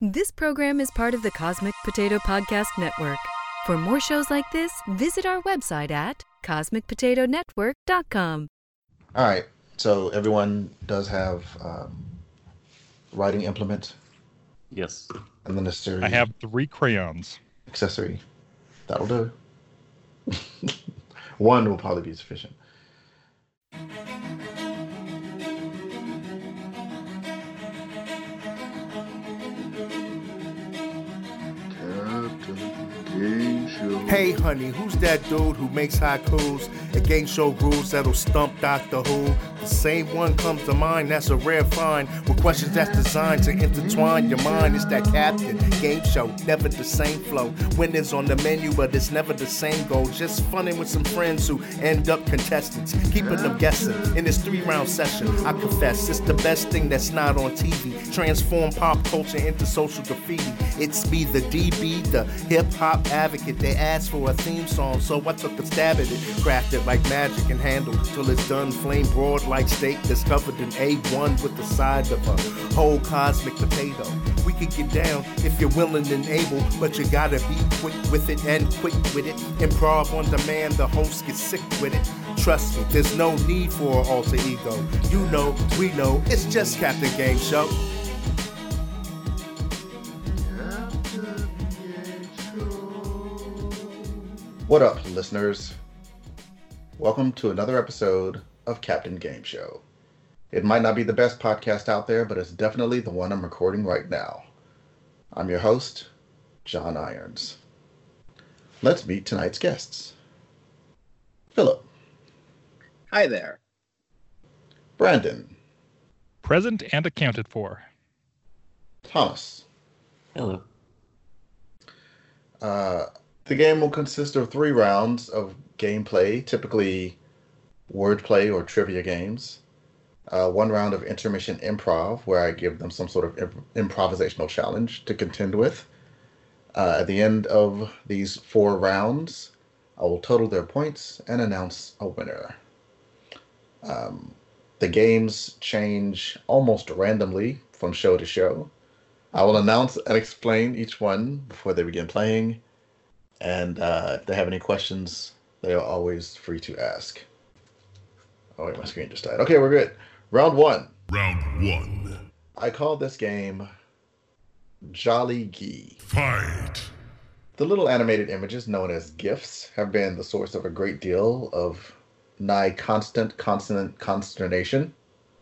This program is part of the Cosmic Potato Podcast Network. For more shows like this, visit our website at cosmicpotatonetwork.com. All right. So everyone does have um, writing implement Yes. and the necessary I have three crayons. accessory. That'll do. One will probably be sufficient. Hey, honey, who's that dude who makes haikus and game show rules that'll stump Doctor Who? The same one comes to mind, that's a rare find. With questions that's designed to intertwine your mind. It's that captain game show, never the same flow. Winners on the menu, but it's never the same goal. Just funning with some friends who end up contestants, keeping them guessing. In this three round session, I confess it's the best thing that's not on TV. Transform pop culture into social graffiti. It's me, the DB, the hip hop advocate. They asked for a theme song, so I took a stab at it. Crafted like magic and handled till it's done. Flame broad like steak that's covered in A1 with the side of a whole cosmic potato. We could get down if you're willing and able, but you gotta be quick with it and quick with it. Improv on demand, the host gets sick with it. Trust me, there's no need for an alter ego. You know, we know, it's just Captain Game Show. What up, listeners? Welcome to another episode of Captain Game Show. It might not be the best podcast out there, but it's definitely the one I'm recording right now. I'm your host, John Irons. Let's meet tonight's guests. Philip, Hi there. Brandon, Present and accounted for. Thomas. Hello. Uh, the game will consist of three rounds of gameplay, typically wordplay or trivia games. Uh, one round of intermission improv, where I give them some sort of imp- improvisational challenge to contend with. Uh, at the end of these four rounds, I will total their points and announce a winner. Um, the games change almost randomly from show to show. I will announce and explain each one before they begin playing. And uh, if they have any questions, they are always free to ask. Oh, wait, my screen just died. Okay, we're good. Round one. Round one. I call this game Jolly Gee. Fight. The little animated images known as GIFs have been the source of a great deal of nigh constant consonant consternation.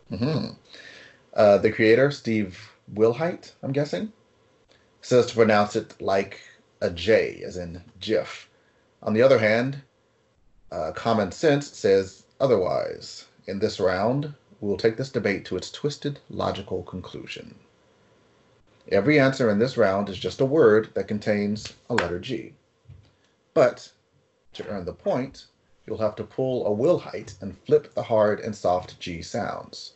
hmm Uh, the creator, Steve Wilhite, I'm guessing, says to pronounce it like a J, as in GIF. On the other hand, uh, common sense says otherwise. In this round, we will take this debate to its twisted logical conclusion. Every answer in this round is just a word that contains a letter G. But to earn the point, you'll have to pull a Wilhite and flip the hard and soft G sounds.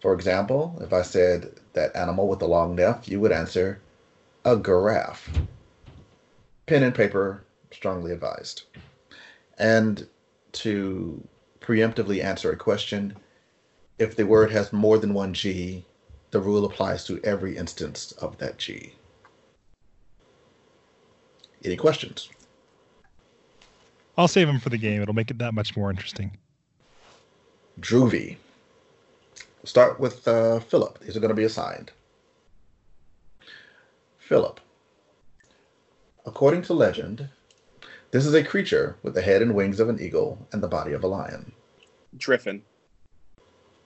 For example, if I said that animal with the long neck, you would answer a giraffe. Pen and paper strongly advised. And to preemptively answer a question, if the word has more than one G, the rule applies to every instance of that G. Any questions? I'll save them for the game. It'll make it that much more interesting. Droovy. Start with uh, Philip. These are going to be assigned. Philip. According to legend, this is a creature with the head and wings of an eagle and the body of a lion. Driffin.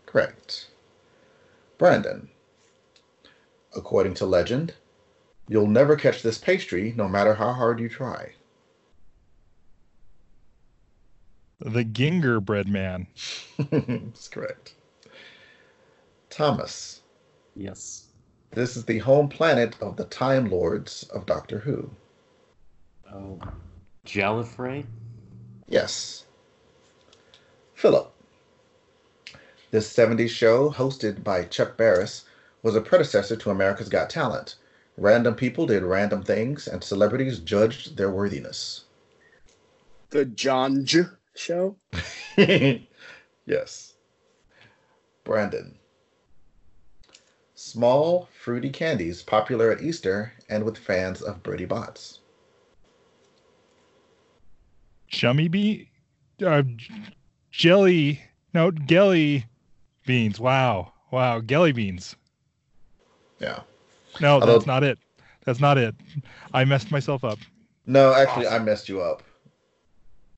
Correct. Brandon. According to legend, you'll never catch this pastry no matter how hard you try. The Gingerbread Man. That's correct. Thomas. Yes. This is the home planet of the Time Lords of Doctor Who. Oh. Gallifrey? Yes. Philip. This 70s show, hosted by Chuck Barris, was a predecessor to America's Got Talent. Random people did random things, and celebrities judged their worthiness. The John J show. yes. Brandon. small, fruity candies popular at Easter and with fans of Bertie Bott's? Chummy bee, uh, jelly, no, gelly beans. Wow, wow, gelly beans. Yeah. No, Although- that's not it. That's not it. I messed myself up. No, actually, I messed you up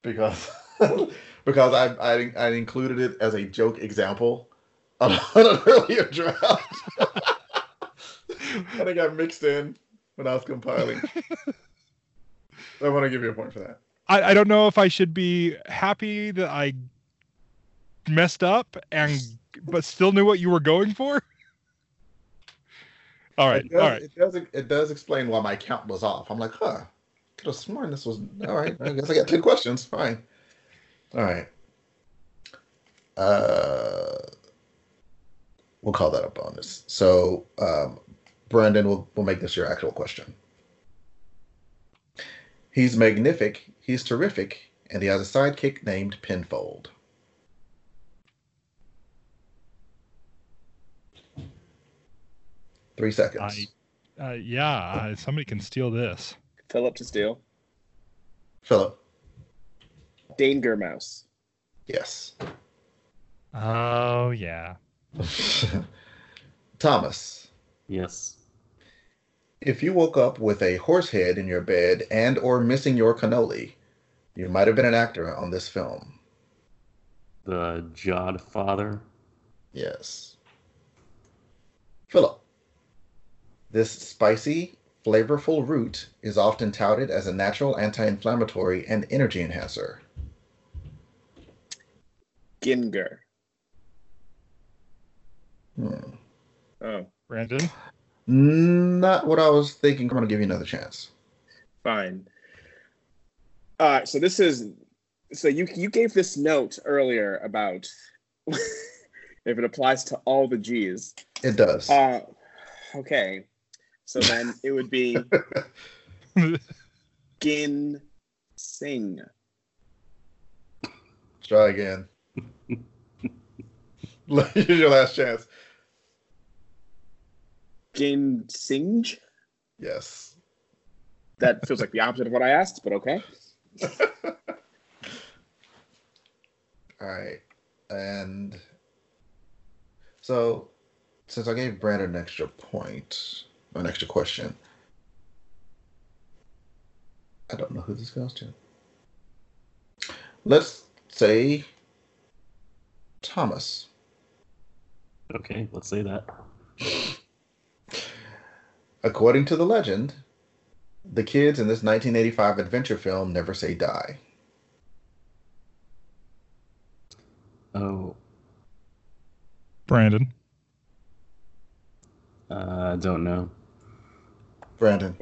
because because I, I I included it as a joke example on an earlier draft, and it got mixed in when I was compiling. I want to give you a point for that. I, I don't know if I should be happy that I messed up and but still knew what you were going for. All right, it does, all right. It does it does explain why my count was off. I'm like, huh, could have sworn this was all right. I guess I got ten questions. Fine. All right. Uh, we'll call that a bonus. So, um, Brandon, we'll we'll make this your actual question. He's magnific. He's terrific, and he has a sidekick named Penfold. Three seconds. I, uh, yeah, uh, somebody can steal this. Philip to steal. Philip. Danger Mouse. Yes. Oh yeah. Thomas, Yes. if you woke up with a horse head in your bed and or missing your cannoli, you might have been an actor on this film. The Jod Father. Yes. Philip. This spicy, flavorful root is often touted as a natural anti-inflammatory and energy enhancer. Ginger. Hmm. Oh, Brandon. Not what I was thinking. I'm going to give you another chance. fine. All right, so this is so you you gave this note earlier about if it applies to all the G's. It does. Uh, okay, so then it would be Gin Sing. Try again. Here's your last chance. Gin Singe. Yes. That feels like the opposite of what I asked, but okay. All right. And so, since I gave Brandon an extra point, an extra question, I don't know who this goes to. Let's say Thomas. Okay, let's say that. According to the legend, the kids in this 1985 adventure film never say die. Oh, Brandon. uh, I don't know. Brandon,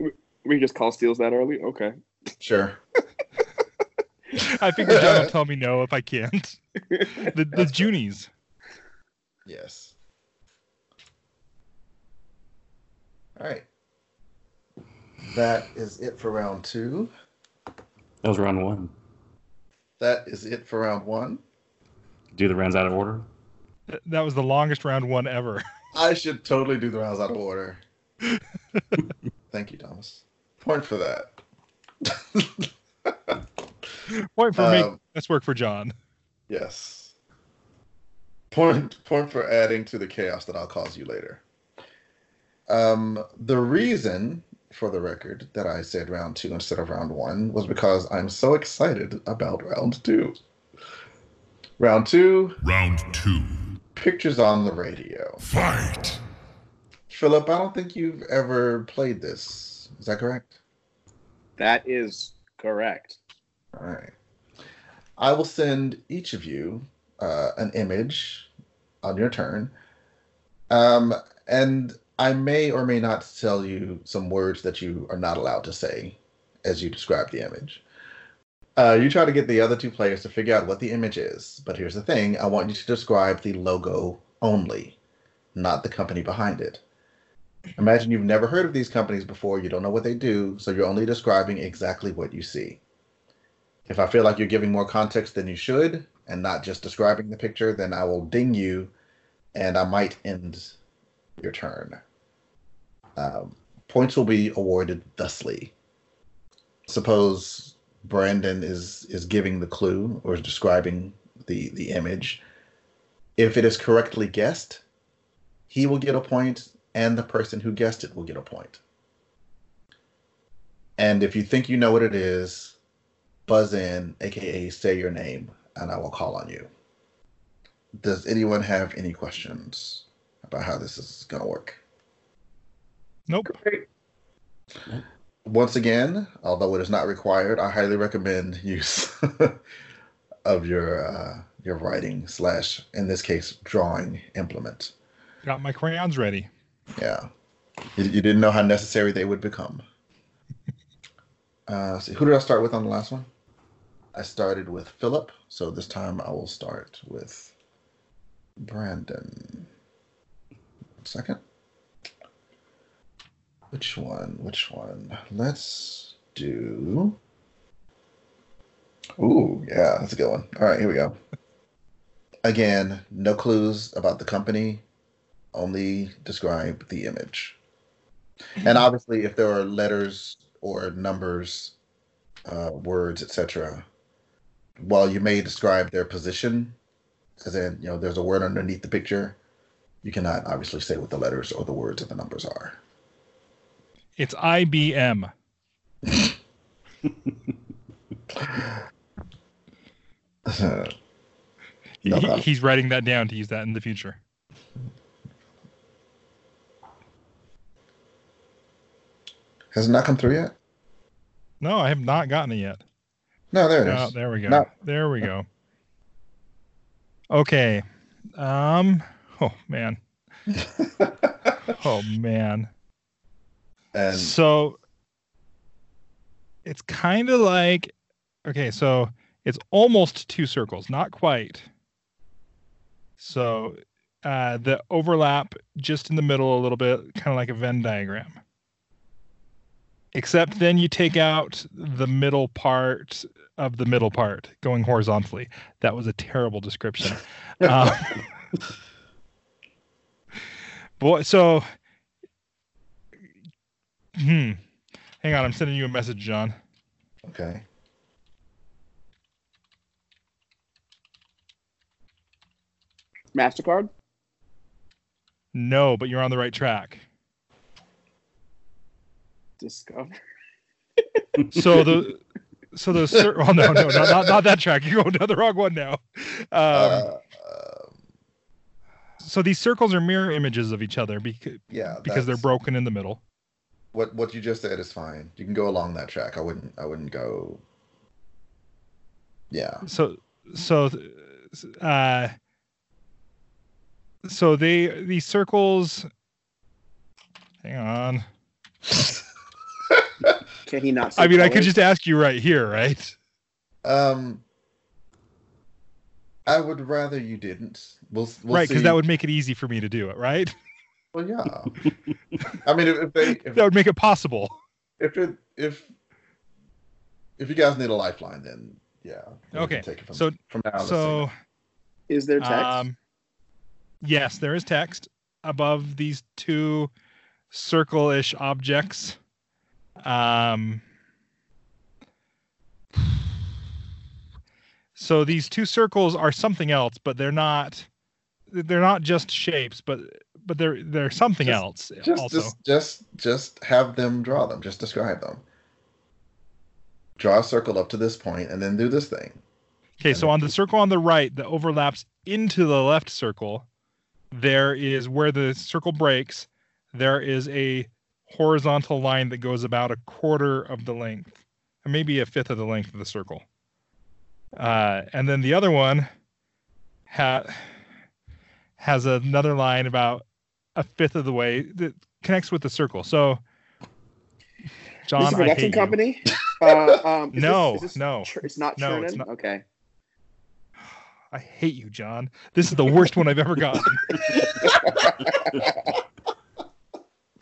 We just call steals that early. Okay. sure. I figure John will tell me no if I can't. The the Junies. Yes. All right. That is it for round two. That was round one. That is it for round one. Do the rounds out of order. Th- That was the longest round one ever. I should totally do the rounds out of order. Thank you, Thomas. Point for that. Point for me. Um, Let's work for John. yes. Point point for adding to the chaos that I'll cause you later. Um, the reason, for the record, that I said round two instead of round one was because I'm so excited about round two. Round two, Round two. pictures on the radio. Fight. Philip, I don't think you've ever played this. Is that correct? That is correct. All right. I will send each of you uh, an image on your turn. Um, and I may or may not tell you some words that you are not allowed to say as you describe the image. Uh, you try to get the other two players to figure out what the image is. But here's the thing I want you to describe the logo only, not the company behind it. Imagine you've never heard of these companies before, you don't know what they do, so you're only describing exactly what you see. If I feel like you're giving more context than you should and not just describing the picture, then I will ding you and I might end your turn. Um, points will be awarded thusly. Suppose Brandon is is giving the clue or describing the the image. If it is correctly guessed, he will get a point, and the person who guessed it will get a point. And if you think you know what it is, buzz in, aka say your name, and I will call on you. Does anyone have any questions about how this is going to work? Nope. Once again, although it is not required, I highly recommend use of your uh, your writing slash, in this case, drawing implement. Got my crayons ready. Yeah, you, you didn't know how necessary they would become. Uh, see, who did I start with on the last one? I started with Philip, so this time I will start with Brandon. One second. Which one? Which one? Let's do. Ooh, yeah, that's a good one. All right, here we go. Again, no clues about the company, only describe the image. And obviously, if there are letters or numbers, uh, words, etc., while you may describe their position, as in, you know, there's a word underneath the picture, you cannot obviously say what the letters or the words or the numbers are. It's IBM. He, he- he's writing that down to use that in the future. Has it not come through yet? No, I have not gotten it yet. No, there it Oh, is. there we go. There we go. Okay. Um. Oh man. Oh man. And so it's kind of like okay so it's almost two circles not quite. So uh the overlap just in the middle a little bit kind of like a venn diagram. Except then you take out the middle part of the middle part going horizontally. That was a terrible description. Um, boy so Hmm. Hang on, I'm sending you a message, John. okay. Mastercard. No, but you're on the right track. Discover. So the so the cir- oh no no no not, not that track. You're going down the wrong one now. Um, uh, um, so these circles are mirror images of each other because yeah, because they're broken in the middle. What what you just said is fine. You can go along that track. I wouldn't. I wouldn't go. Yeah. So so uh so they these circles. Hang on. Can he not? Say I mean, I could just ask you right here, right? Um. I would rather you didn't. We'll, we'll right, because that would make it easy for me to do it, right? Well, yeah. I mean, if, if they if, That would make it possible. if it if if you guys need a lifeline, then yeah. Okay, Take it from, so- from now. So. Is there text? Um, yes, there is text above these two circle-ish objects. Um, so these two circles are something else, but they're not. They're not just shapes, but but they're they're something Just- else just also. just just just have them draw them. Just describe them. Draw a circle up to this point, and then do this thing. Okay, so on the circle on the right that overlaps into the left circle, there is where the circle breaks, there is a horizontal line that goes about a quarter of the length, or maybe a fifth of the length of the circle. Uh, and then the other one ha- has another line about a fifth of the way that connects with the circle. So, John, this is a I hate production company. Uh, um, No, this, this no, it's not no, Chernin. it's not. Okay. I hate you, John. This is the worst one I've ever gotten.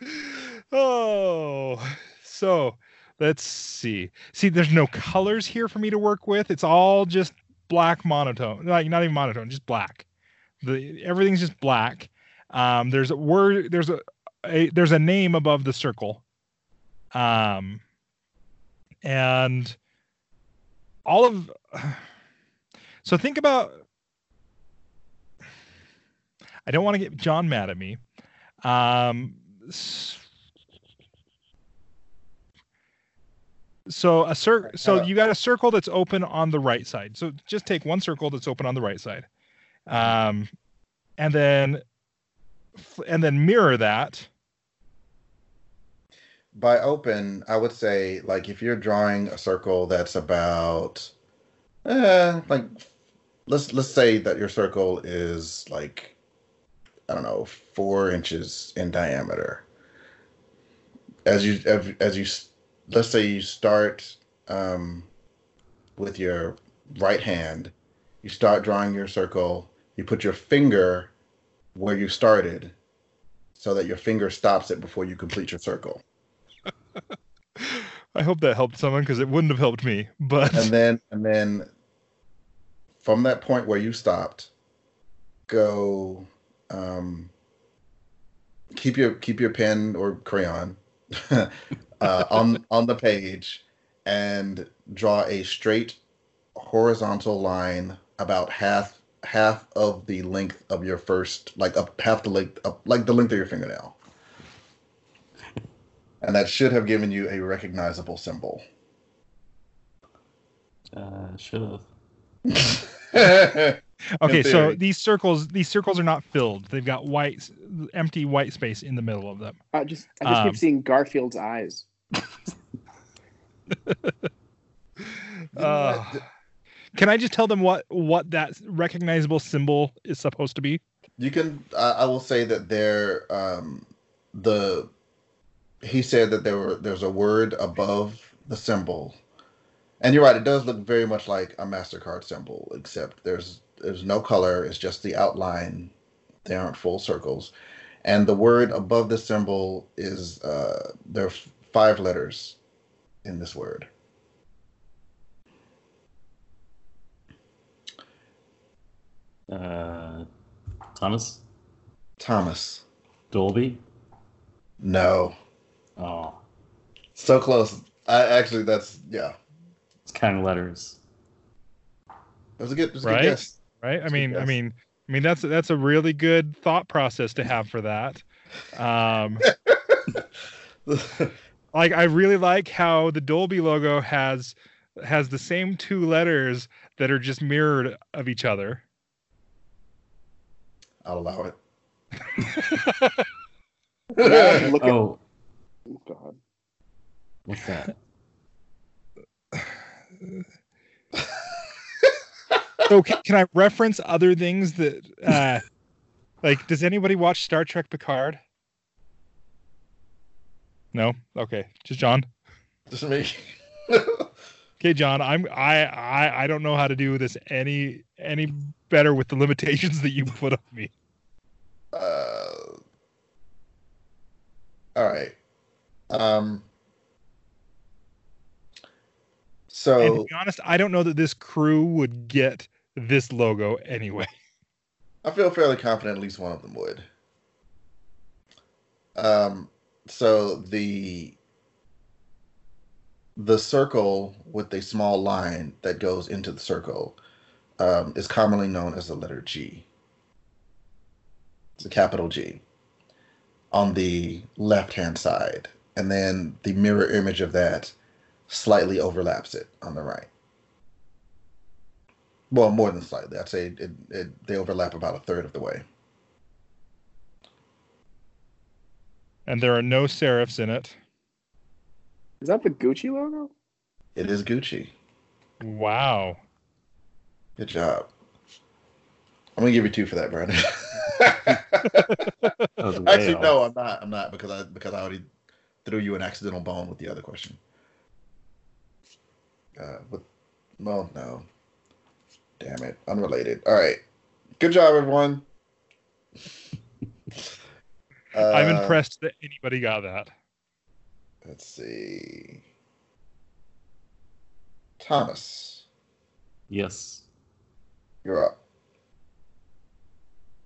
oh, so let's see. See, there's no colors here for me to work with. It's all just black monotone. Like not even monotone, just black. The everything's just black. Um, there's a word. There's a a there's a name above the circle. Um and all of so think about I don't want to get John mad at me. Um so a cir- so Uh, you got a circle that's open on the right side. So just take one circle that's open on the right side. Um and then and then mirror that By open, I would say like if you're drawing a circle that's about uh like let's let's say that your circle is like I don't know, four inches in diameter. As you as you let's say you start um, with your right hand, you start drawing your circle. You put your finger where you started, so that your finger stops it before you complete your circle. I hope that helped someone because it wouldn't have helped me. But and then and then from that point where you stopped go um keep your keep your pen or crayon uh, on on the page and draw a straight horizontal line about half half of the length of your first like up half the length up like the length of your fingernail and that should have given you a recognizable symbol Uh, should have. okay, so these circles these circles are not filled. They've got white empty white space in the middle of them. I just I just Um, keep seeing Garfield's eyes. Uh, can I just tell them what what that recognizable symbol is supposed to be? You can. I I will say that there, um, the he said that there were there's a word above the symbol, and you're right. It does look very much like a Mastercard symbol, except there's there's no color. It's just the outline. They aren't full circles, and the word above the symbol is uh, there are five letters in this word. Uh, Thomas Thomas. Dolby. No. Oh, So close. I actually that's yeah. it's kind of letters. It was a good, was a Right? good guess. Right? I mean, good I mean, I mean that's that's a really good thought process to have for that. Um, like I really like how the Dolby logo has has the same two letters that are just mirrored of each other. I'll allow it. Yeah, look at Oh, oh, God. what's that? So can, can I reference other things that uh like does anybody watch Star Trek Picard? No? Okay. Just John. Just me. Okay, John, I'm I I I don't know how to do this any any better with the limitations that you put on me. uh, all right. Um. And So to be honest, I don't know that this crew would get this logo anyway. I feel fairly confident at least one of them would. Um. So the the circle with a small line that goes into the circle um, is commonly known as the letter G. It's a capital G on the left hand side. And then the mirror image of that slightly overlaps it on the right. Well, more than slightly. I'd say it, it, they overlap about a third of the way. And there are no serifs in it. Is that the Gucci logo? It is Gucci. Wow. Good job. I'm gonna give you two for that, Brandon. That Actually, off. no, I'm not. I'm not because I because I already threw you an accidental bone with the other question. Uh, but well, no. Damn it, unrelated. All right, good job, everyone. I'm Uh, impressed that anybody got that. Let's see. Thomas, Yes. You're up.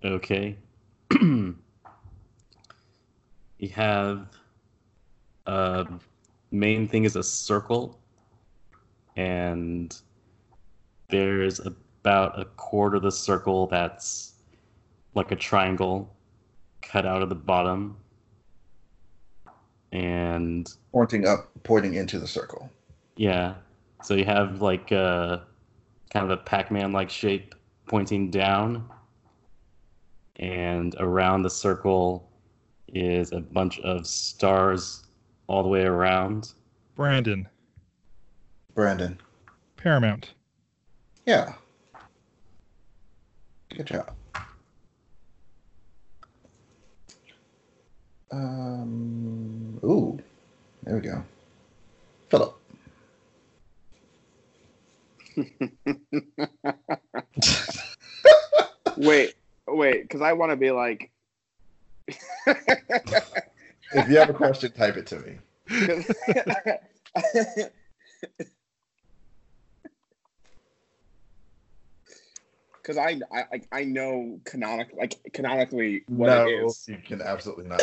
Okay. you have uh, main thing is a circle, and there's about a quarter of the circle that's like a triangle cut out of the bottom, and Pointing up, pointing into the circle. yeah, so you have like a kind of a Pac-Man like shape pointing down, and around the circle is a bunch of stars all the way around. Brandon, Brandon. Paramount. Yeah. Good job. Um. Ooh. There we go. Philip. Wait, wait, because I want to be like. If you have a question, type it to me. Because I, I I know canonic like canonically what no, it is. you can absolutely not.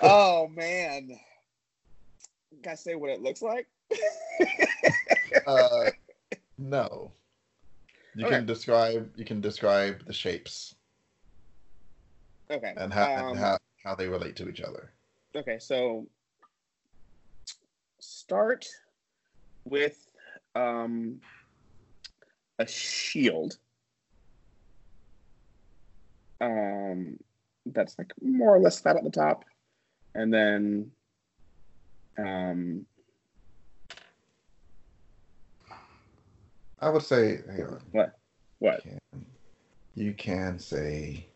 oh man, gotta say what it looks like. Uh, no. You Okay. can describe. You can describe the shapes okay. and how um, and how, how they relate to each other. Okay, so start with um, a shield. Um, that's like more or less flat at the top, and then um, I would say. Hang on. what? What? can, you can say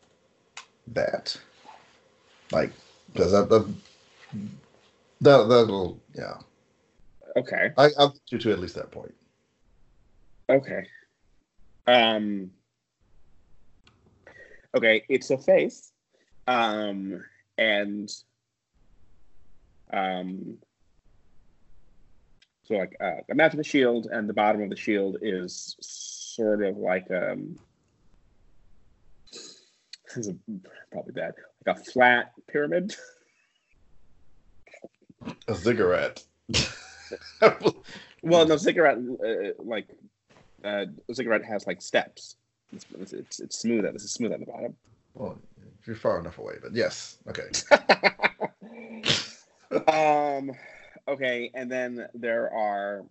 that like does that the that that'll yeah Okay. I, i'll get you to at least that point Okay. Um Okay, it's a face. Um and um so like uh imagine a shield and the bottom of the shield is sort of like um this is probably bad. Like a flat pyramid. a ziggurat Well, no, ziggurat uh, like uh, ziggurat has like steps. It's, it's, it's, it's smooth at this is smooth at the bottom. well if you're far enough away but yes okay um okay and then there are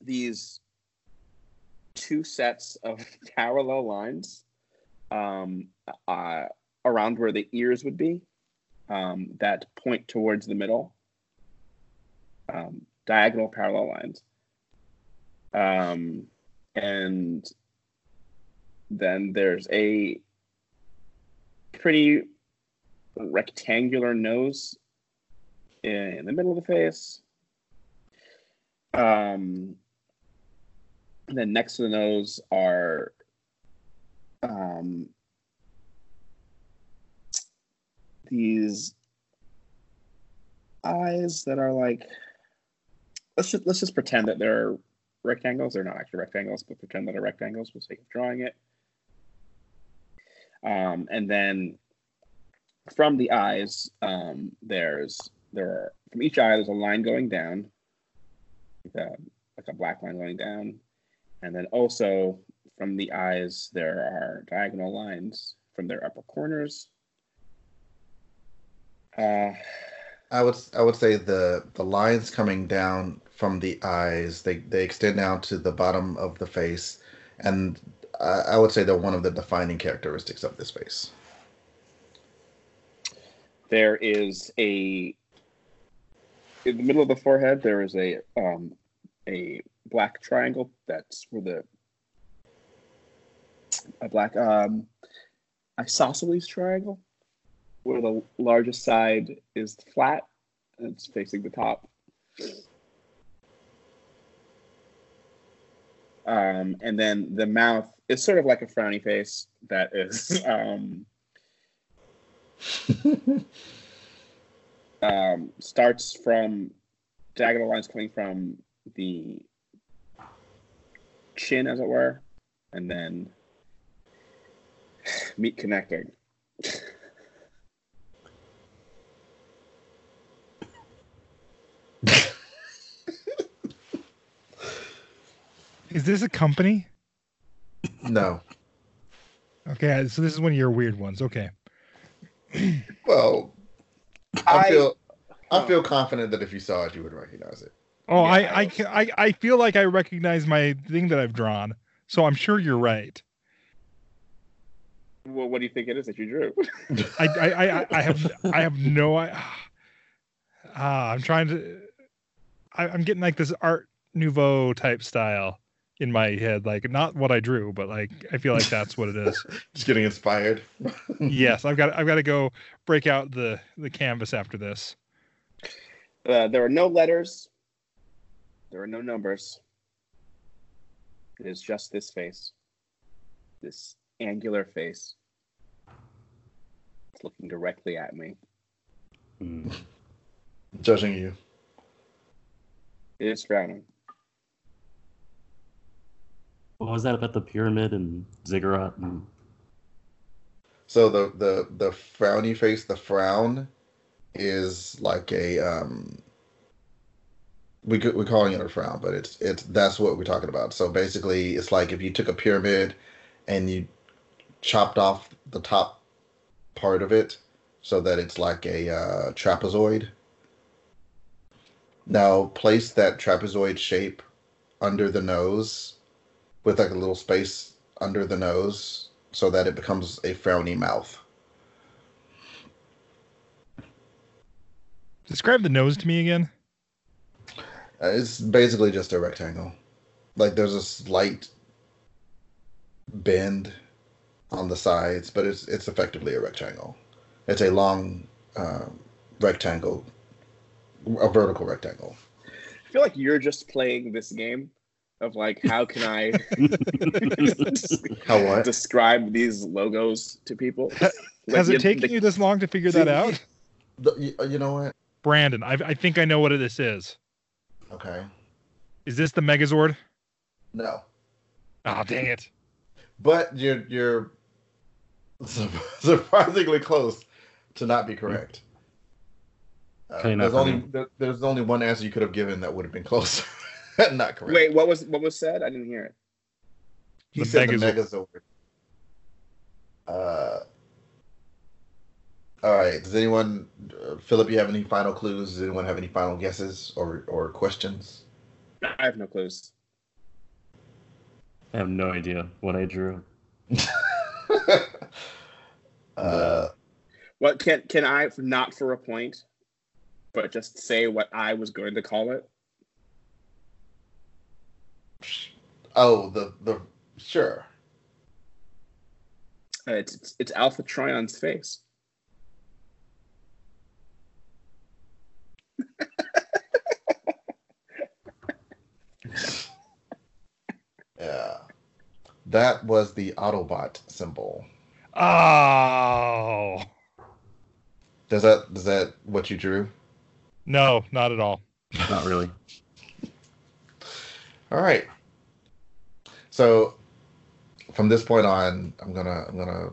these two sets of parallel lines um uh, around where the ears would be um that point towards the middle um diagonal parallel lines. Um and then there's a pretty rectangular nose in the middle of the face. Um, and then next to the nose are um, these eyes that are like let's just let's just pretend that they're rectangles. They're not actually rectangles, but pretend that they're rectangles for the sake of drawing it. Um, and then from the eyes, um, there's there are from each eye there's a line going down, like a, like a black line going down, and then also from the eyes there are diagonal lines from their upper corners. Uh, i would i would say the the lines coming down from the eyes they they extend down to the bottom of the face. And i, I would say they're one of the defining characteristics of this face. There is a in the middle of the forehead there is a um, a black triangle that's where the a black um isosceles triangle where the largest side is flat and it's facing the top. Um and then the mouth is sort of like a frowny face that is um um, starts from diagonal lines coming from the chin, as it were, and then meet connecting. Is this a company? No. Okay, so this is one of your weird ones. Okay. Well, I I- feel I oh. feel confident that if you saw it, you would recognize it. Oh, Yeah, I, I I, I, I feel like I recognize my thing that I've drawn, so I'm sure you're right. Well, what do you think it is that you drew? I, I, I, I have, I have no. I, ah, I'm trying to. I, I'm getting like this Art Nouveau type style in my head, like not what I drew, but like I feel like that's what it is. Just getting inspired. yes, I've got, I've got to go break out the the canvas after this. Uh, there are no letters. There are no numbers. It is just this face. This angular face. It's looking directly at me. Hmm. Judging you. It is frowning. What was that about the pyramid and ziggurat? And So the the the frowny face, the frown, is like a um. We we're calling it a frown, but it's it's that's what we're talking about. So basically, it's like if you took a pyramid, and you chopped off the top part of it, so that it's like a uh, trapezoid. Now place that trapezoid shape under the nose, with like a little space under the nose, so that it becomes a frowny mouth. Describe the nose to me again. Uh, it's basically just a rectangle. Like there's a slight bend on the sides, but it's it's effectively a rectangle. It's a long uh, rectangle, a vertical rectangle. I feel like you're just playing this game of like, how can I How what? describe these logos to people? Has it you- taken the- you this long to figure that out? The- you, you know what? Brandon, I, I think I know what this is. Okay. Is this the Megazord? No, Oh, dang it. but you're you're surprisingly close to not be correct. Uh, there's only there, there's only one answer you could have given that would have been closer. not correct. Wait, what was what was said? I didn't hear it. He The said the Megazord. Megazord. Uh, all right. Does anyone, uh, Philip, you have any final clues? Does anyone have any final guesses or or questions? I have no clues. I have no idea what I drew. uh, What can can I not for a point, but just say what I was going to call it? Oh, the the sure. Uh, it's, it's it's Alpha Trion's face. Yeah, that was the Autobot symbol. Oh. Does that is that what you drew? No, not at all. Not really. All right. So from this point on, I'm gonna I'm gonna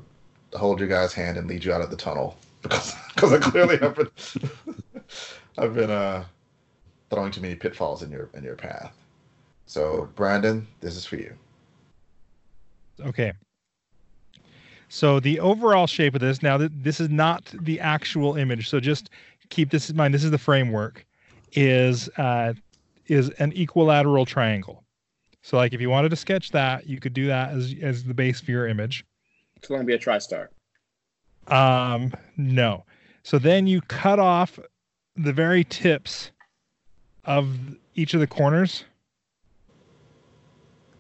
hold your guys' hand and lead you out of the tunnel because because I clearly have been I've been uh throwing too many pitfalls in your in your path. So Brandon, this is for you. Okay. So the overall shape of this, now th- this is not the actual image. So just keep this in mind. This is the framework. Is uh, is an equilateral triangle. So like if you wanted to sketch that, you could do that as as the base for your image. It's going to be a TriStar. Um, no. So then you cut off the very tips of each of the corners,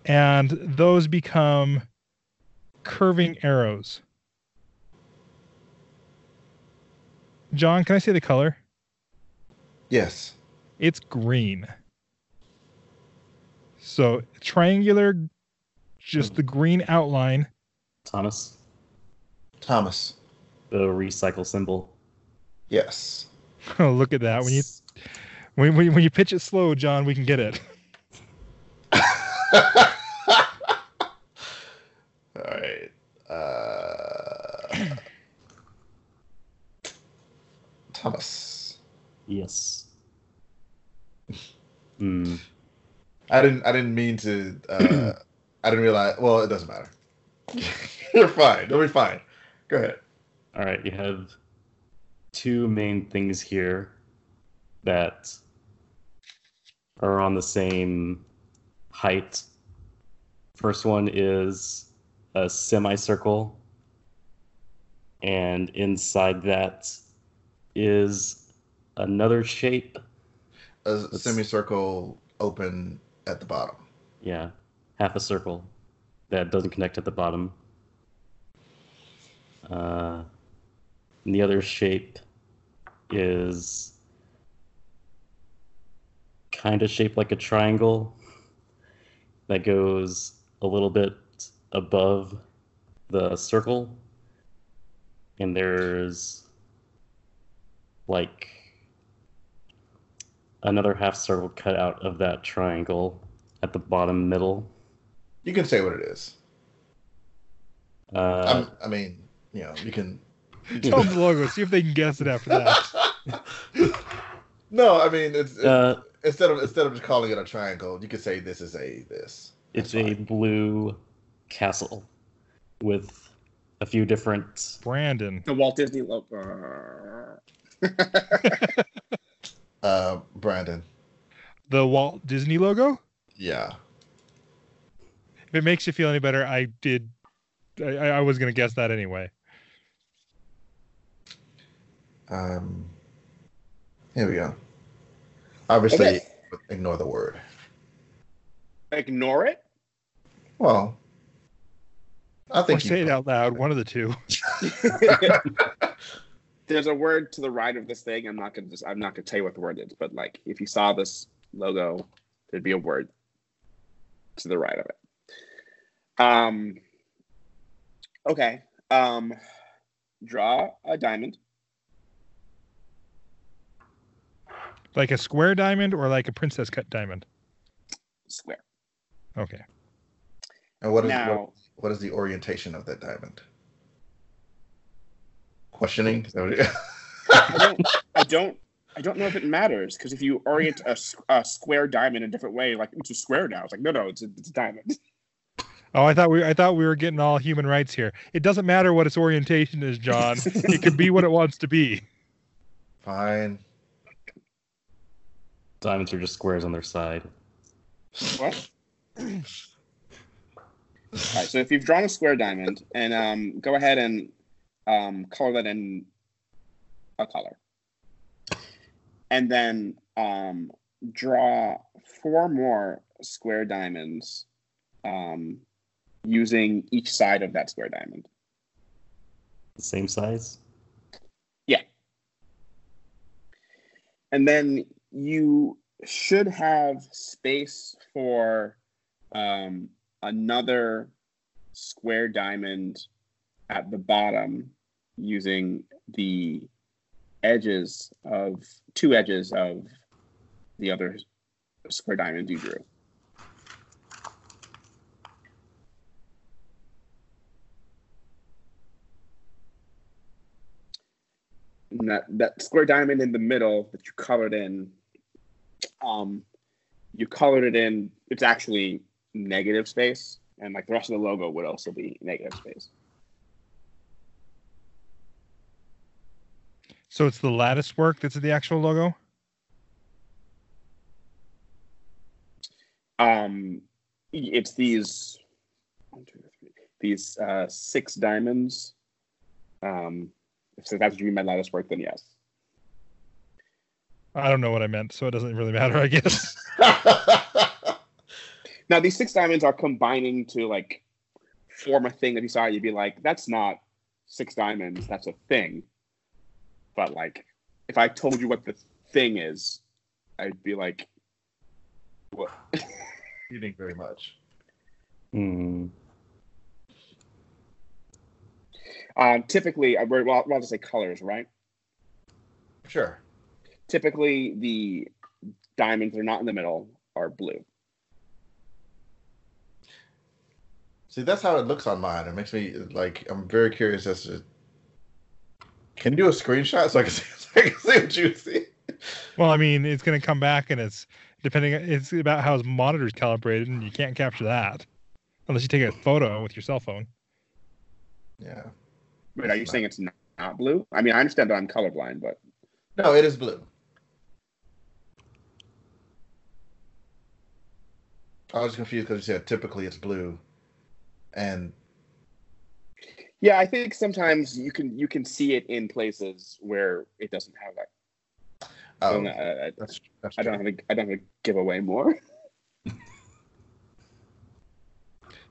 and those become curving arrows. John, can I see the color? Yes. It's green. So triangular, just the green outline. Thomas, Thomas. the recycle symbol. Yes. Oh, look at that! When you when, when, when you pitch it slow, John, we can get it. All right. Uh, Thomas. Yes. Hmm. I didn't. I didn't mean to. Uh, I didn't realize. Well, it doesn't matter. You're fine. You'll be fine. Go ahead. All right, you have two main things here that are on the same height. First one is a semicircle, and inside that is another shape. A, a semicircle open at the bottom. Yeah, half a circle that doesn't connect at the bottom. Uh, and the other shape is kind of shaped like a triangle that goes a little bit above the circle. And there's like another half circle cut out of that triangle at the bottom middle. You can say what it is. Uh, I'm, mean, you know, you can. Tell them the logo. See if they can guess it after that. no, I mean, it's, it's uh, instead of instead of just calling it a triangle, you could say this is a this. it's That's a blue castle with a few different Brandon. The Walt Disney logo. Uh, Brandon. The Walt Disney logo. Yeah. If it makes you feel any better, I did. I, I was gonna guess that anyway. Um. Here we go. Obviously, Okay. ignore the word. Ignore it. Well, I Or think say it out loud. One of the two. There's a word to the right of this thing. I'm not gonna just. I'm not gonna tell you what the word is, but like if you saw this logo, there'd be a word to the right of it. Um. Okay. Um. Draw a diamond. Like a square diamond or like a princess cut diamond. Square. Okay. And what is now, what, what is the orientation of that diamond? Questioning. Is that what it- I don't. I don't. I don't know if it matters because if you orient a square diamond a different way, like it's a square now. It's like no, no, it's a, it's a diamond. Oh, I thought we I thought we were getting all human rights here. It doesn't matter what its orientation is, John. it can be what it wants to be. Fine. diamonds are just squares on their side. What? All right. So if you've drawn a square diamond, and um, go ahead and um, color that in a color, and then um, draw four more square diamonds um, using each side of that square diamond. Same size. Yeah. And then you should have space for um, another square diamond at the bottom using the edges of two edges of the other square diamond you drew. And that that square diamond in the middle that you colored in, um, you colored it in. It's actually negative space, and like the rest of the logo would also be negative space. So it's the lattice work that's the actual logo. Um, it's these one, two, three, these uh, six diamonds. Um, if that's what you mean by lattice work, then yes. I don't know what I meant, so it doesn't really matter, I guess. Now these six diamonds are combining to like form a thing that you saw. it, You'd be like, that's not six diamonds. That's a thing. But like, if I told you what the thing is, I'd be like, what? you think very much. Hmm. Um, typically, I we're well, I'll just say colors, right? Sure. Typically, the diamonds that are not in the middle are blue. See, that's how it looks on mine. It makes me like I'm very curious as to. Can you do a screenshot so I can see, so I can see what you see. Well, I mean, it's going to come back and it's depending. It's about how his monitor's calibrated, and you can't capture that unless you take a photo with your cell phone. Yeah. Wait, are you saying it's not, not blue? I mean, I understand that I'm colorblind, but No, it is blue. I was confused because you said typically it's blue, and yeah, I think sometimes you can you can see it in places where it doesn't have that. oh, So, uh, I, that's that's I don't have to, I don't have to give away more.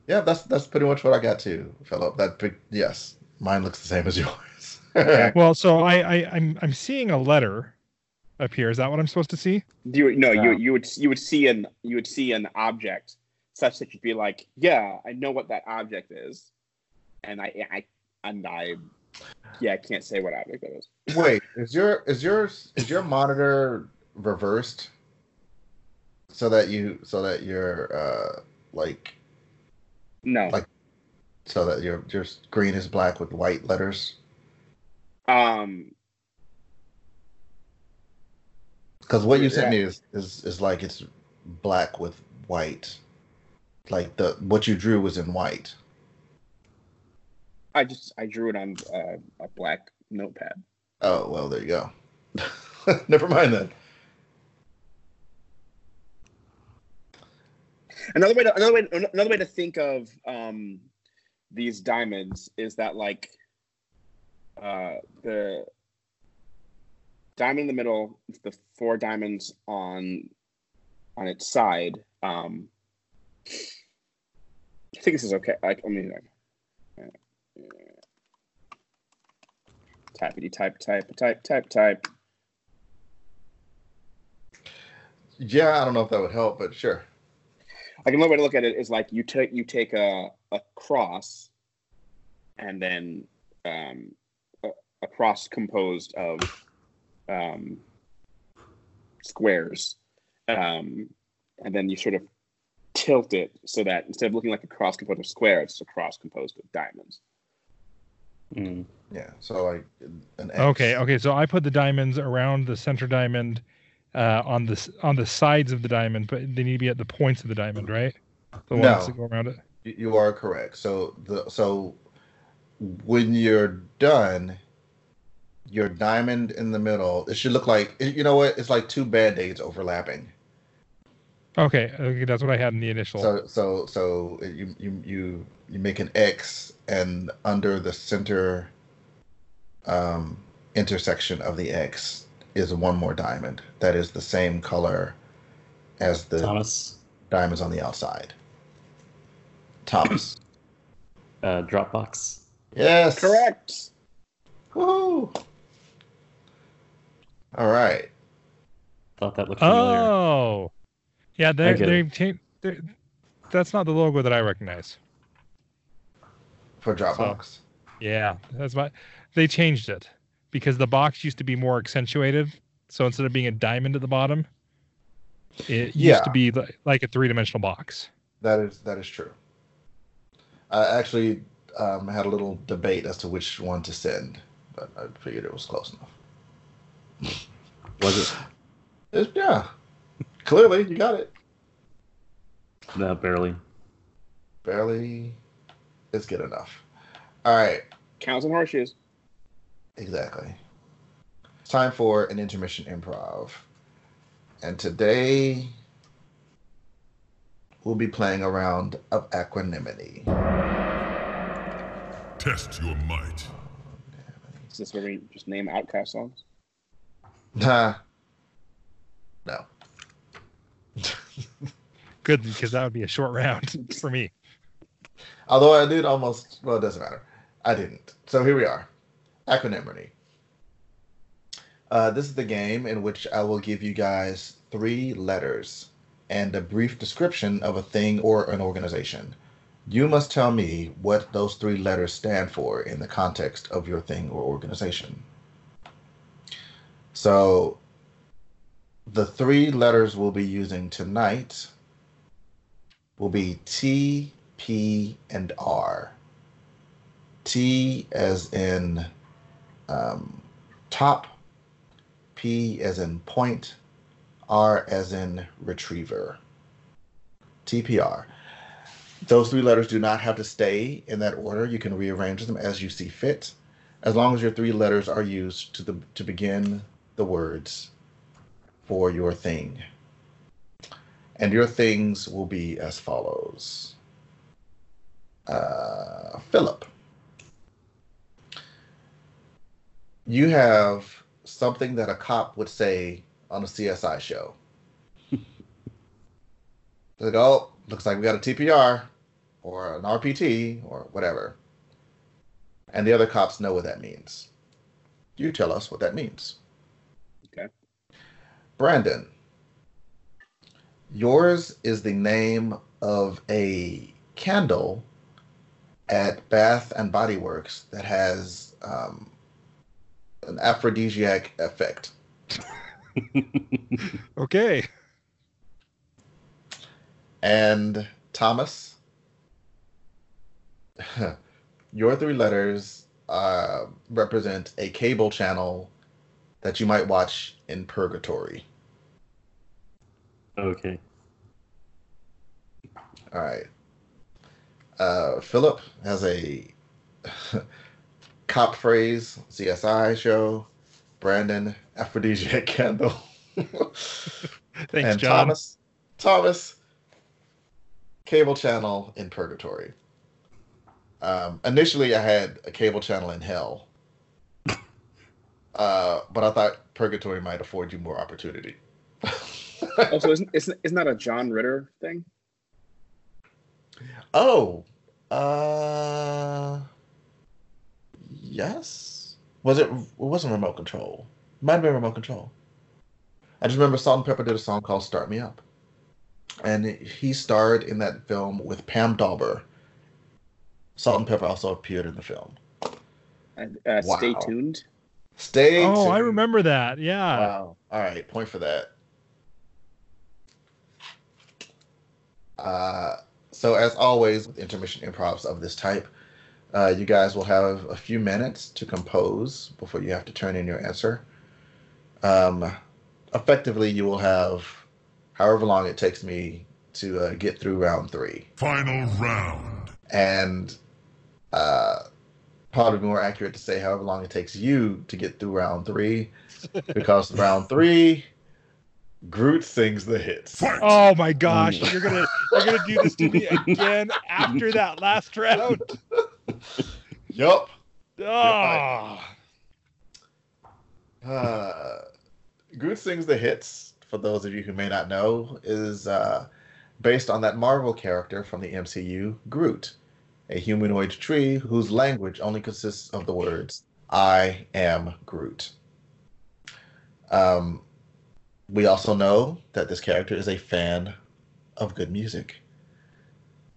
Yeah, that's that's pretty much what I got too, Philip. That pic- yes, mine looks the same as yours. Well, so I, I I'm I'm seeing a letter up here. Is that what I'm supposed to see? You no, you you would you would see an you would see an object such that you'd be like, yeah, I know what that object is, and I I and I yeah, I can't say what I object that is. Wait, is your is your is your monitor reversed so that you so that your uh like No, Like- so that your your screen is black with white letters? um, Because what you Yeah. sent me is, is is like it's black with white. Like the what you drew was in white. I just I drew it on uh, a black notepad. Oh well, there you go. Never mind then. Another way to another way another way to think of um, these diamonds is that like uh, the diamond in the middle, the four diamonds on on its side. Um, I think this is okay. Like, I mean, typity type type type type type. Yeah, I don't know if that would help, but sure. Like another way to look at it is like you take you take a a cross, and then um, a, a cross composed of um, squares, um, and then you sort of tilt it so that instead of looking like a cross composed of squares, it's a cross composed of diamonds. Mm. Yeah. So like an X. Okay, okay. So I put the diamonds around the center diamond, uh, on the on the sides of the diamond, but they need to be at the points of the diamond, right? The No. ones that go around it. You- You are correct. So the so when you're done, your diamond in the middle, it should look like you know what? It's like two band-aids overlapping. Okay, okay, that's what I had in the initial. So so so you you you you make an X and under the center um intersection of the X is one more diamond that is the same color as the Thomas, diamonds on the outside. Thomas. uh, Dropbox. yes. Correct. Woo! All right. Thought that looked familiar. oh, yeah, they get they it. changed. That's not the logo that I recognize. For Dropbox. Yeah, that's my. They changed it because the box used to be more accentuated. So instead of being a diamond at the bottom, it Yeah. used to be li- like a three-dimensional box. That is that is true. I actually um, had a little debate as to which one to send, but I figured it was close enough. Was it? It's, yeah. Clearly, you got it. No, barely. Barely. It's good enough. All right. Counts and horseshoes. Exactly. It's time for an intermission improv. And today we'll be playing a round of equanimity. Test your might. Is this where we just name Outkast songs? Nah. No. Good because that would be a short round for me. Although I did almost, well, it doesn't matter. I didn't. So here we are. Equanimity. Uh, this is the game in which I will give you guys three letters and a brief description of a thing or an organization. You must tell me what those three letters stand for in the context of your thing or organization. So, the three letters we'll be using tonight will be T, P, and R. T as in um, top, P as in point, R as in retriever. TPR. Those three letters do not have to stay in that order. You can rearrange them as you see fit, as long as your three letters are used to the to begin the words for your thing. And your things will be as follows. Uh, Philip, you have something that a cop would say on a CSI show. like, oh, looks like we got a TPR or an RPT or whatever. And the other cops know what that means. You tell us what that means. Okay. Brandon, yours is the name of a candle at Bath and Body Works that has um, an aphrodisiac effect. Okay. And Thomas, your three letters uh, represent a cable channel that you might watch in purgatory. Okay. All right. Uh, Philip has a cop phrase CSI show. Brandon aphrodisiac candle. Thanks, and John. Thomas, Thomas, cable channel in purgatory. Um, initially, I had a cable channel in hell, uh, but I thought purgatory might afford you more opportunity. Also, isn't, isn't isn't that a John Ritter thing? Oh, uh, yes. Was it? It wasn't remote control. Might have been remote control. I just remember Salt-N-Pepa did a song called "Start Me Up," and he starred in that film with Pam Dawber. Salt and Pepper also appeared in the film. Uh, uh, Stay tuned. Stay. Oh, I remember that. Yeah. Wow. All right, point for that. Uh, so as always with intermission improvs of this type, uh, you guys will have a few minutes to compose before you have to turn in your answer. Um, effectively, you will have however long it takes me to uh, get through round three, Final round. and uh, probably more accurate to say however long it takes you to get through round three, because round three, Groot sings the hits. Fight. Oh my gosh, you're gonna you're gonna do this to me again after that last round. Yup. Oh, Uh, Groot sings the hits. For those of you who may not know, is uh, based on that Marvel character from the MCU, Groot, a humanoid tree whose language only consists of the words "I am Groot." Um, we also know that this character is a fan of good music.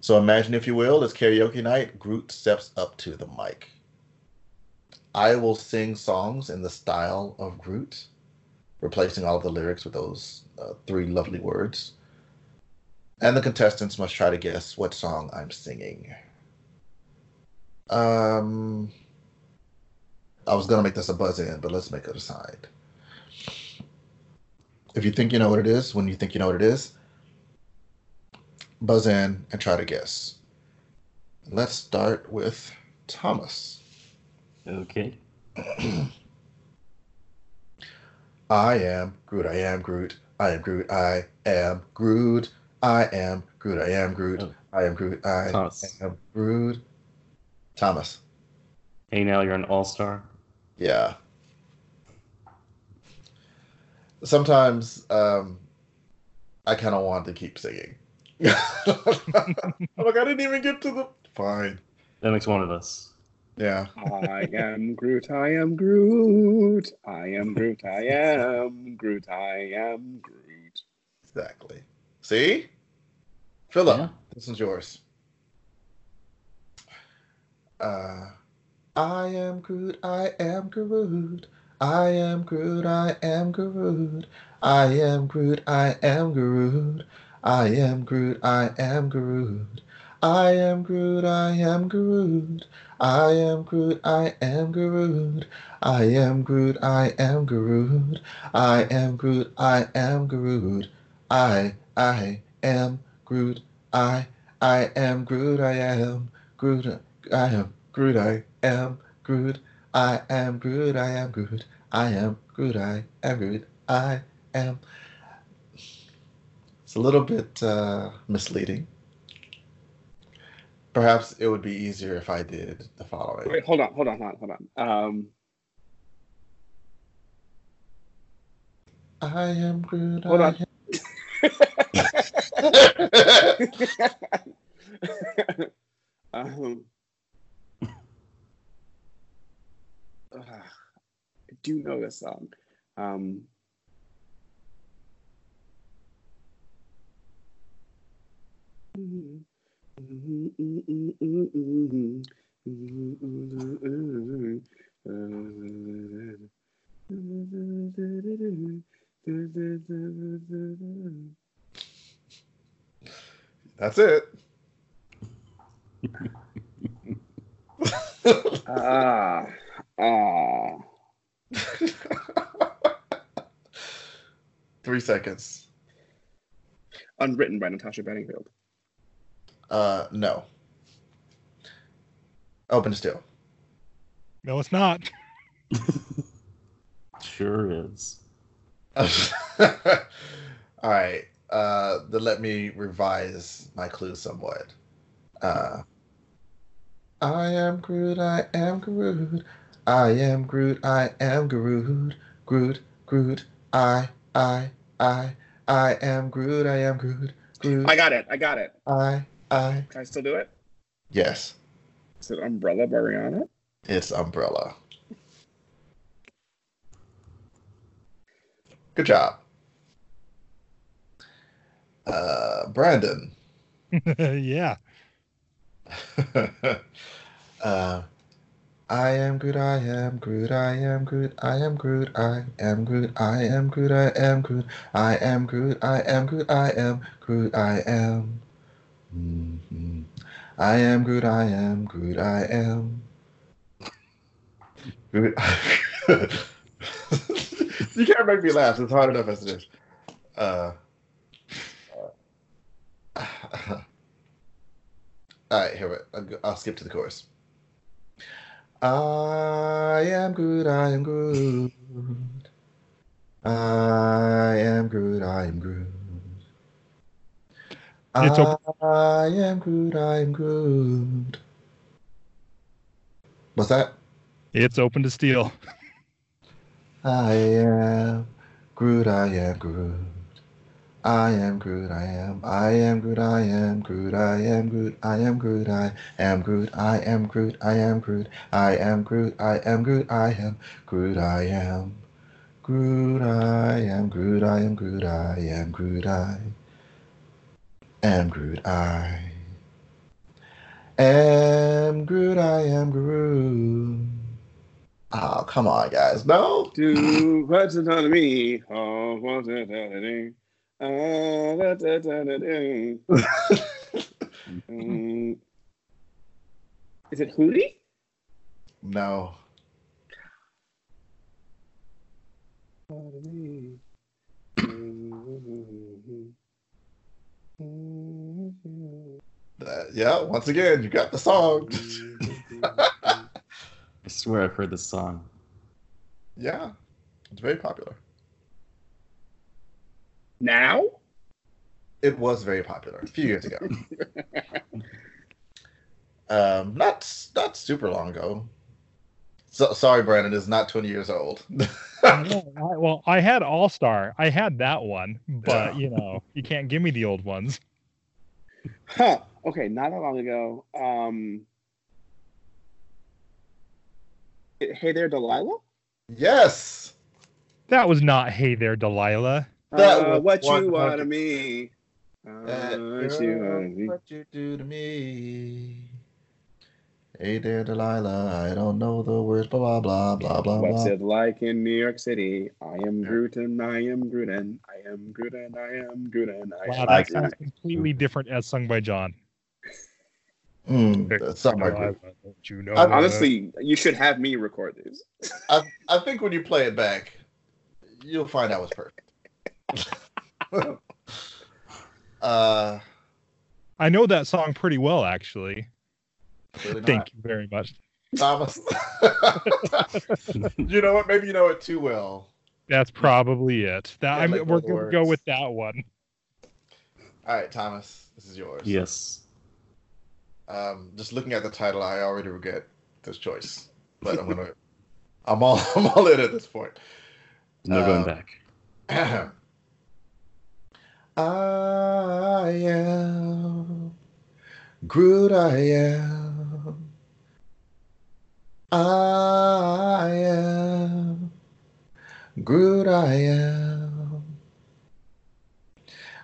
So imagine, if you will, it's karaoke night. Groot steps up to the mic. I will sing songs in the style of Groot, replacing all of the lyrics with those uh, three lovely words. And the contestants must try to guess what song I'm singing. Um, I was gonna make this a buzz in, but let's make it a side. If you think you know what it is, when you think you know what it is, buzz in and try to guess. Let's start with Thomas. Okay. I am Groot. I am Groot. I am Groot. I am Groot. I am Groot. I am Groot. Oh. I am Groot. I Thomas. am Groot. Thomas. Hey, now you're an all star. Yeah. Sometimes um, I kind of want to keep singing. I'm like, I didn't even get to the. Fine. That makes one of us. Yeah. I am Groot. I am Groot. I am Groot. I am Groot. I am Groot. Exactly. See? Philip, Yeah. this is yours. Uh, I am Groot, I am Groot. I am Groot, I am Groot. I am Groot, I am Groot. I am Groot, I am Groot. I am Groot, I am Groot. I am Groot, I am Groot. I am Groot, I am Groot. I am Groot, I am Groot. I, I am Groot. I, I am Groot, I am Groot. I am Groot, I am Groot. I am Groot, I am Groot. I am Groot, I am Groot. I am. It's a little bit uh, misleading. Perhaps it would be easier if I did the following. Wait, hold on, hold on, hold on, hold on. Um, I am Groot. Hold I on. um, ugh, I do know this song. Um, That's it. Ah, ah. Three seconds. Unwritten by Natasha Bedingfield. Uh, no. Open still. No, it's not. Sure is. All right. Uh, then let me revise my clue somewhat. Uh, I am Groot. I am Groot. I am Groot. I am Groot. Groot. Groot. I. I. I. I am Groot. I am Groot. Groot. I got it. I got it. I. I. Can I still do it? Yes. Is it Umbrella by Rihanna? It's Umbrella. Good job. Uh, Brandon. yeah. uh, I am Groot, I am Groot, I am Groot, I am Groot, I am Groot, I am Groot, I am Groot, I am Groot, I am Groot, I am Groot, I am. Mhm. I am Groot, I am Groot, I am. You can't make me laugh. It's hard enough as it is. Uh, uh, all right, here we go- I'll skip to the chorus. I am Groot, I am Groot. I am Groot, I am Groot. It's a- I am Groot, I am Groot. What's that? It's open to steal. I am Groot, I am Groot. I am Groot, I am, I am Groot, I am Groot, I am Groot, I am Groot, I am Groot, I am Groot, I am Groot, I am Groot, I am Groot, I am Groot, I am Groot, I am Groot, I am Groot, I am Groot, I am Groot, I am Groot, I am Groot. Oh, come on, guys. No? Do what's it on me? Oh, what's it on me? Ah. Mm. Is it Hootie? No. Uh, yeah, once again, you got the song. I swear I've heard this song. yeah, it's very popular. Now? It was very popular a few years ago. um, not not super long ago. So, sorry, Brandon, is not 20 years old. No, I- well, I had All Star. I had that one, but Yeah. you know, you can't give me the old ones. Huh. Okay, not that long ago. Um, hey there, Delilah. yes. That was not Hey There, Delilah. That uh, what you 100 want of me? That Uh, what you girl, want of me? what you do to me? Hey there, Delilah. I don't know the words. Blah blah blah blah blah. What's blah. it like in New York City? I am Gruden, I am Gruden, I am Gruden, I am Gruden, I Wow, am that Gruden. sounds completely different as sung by John. Mm, that's not my group. You know? I- Honestly, you should have me record these. I, I think when you play it back, you'll find out was perfect. uh, I know that song pretty well, actually. really Thank you very much. Thomas. you know what? Maybe you know it too well. That's probably it. That Yeah, I'm, like we're gonna go with that one. All right, Thomas, this is yours. Yes. Um, just looking at the title, I already regret this choice, but I'm gonna. I'm all. I'm all in at this point. No going Uh, back. I am Groot. I am. I am Groot. I am.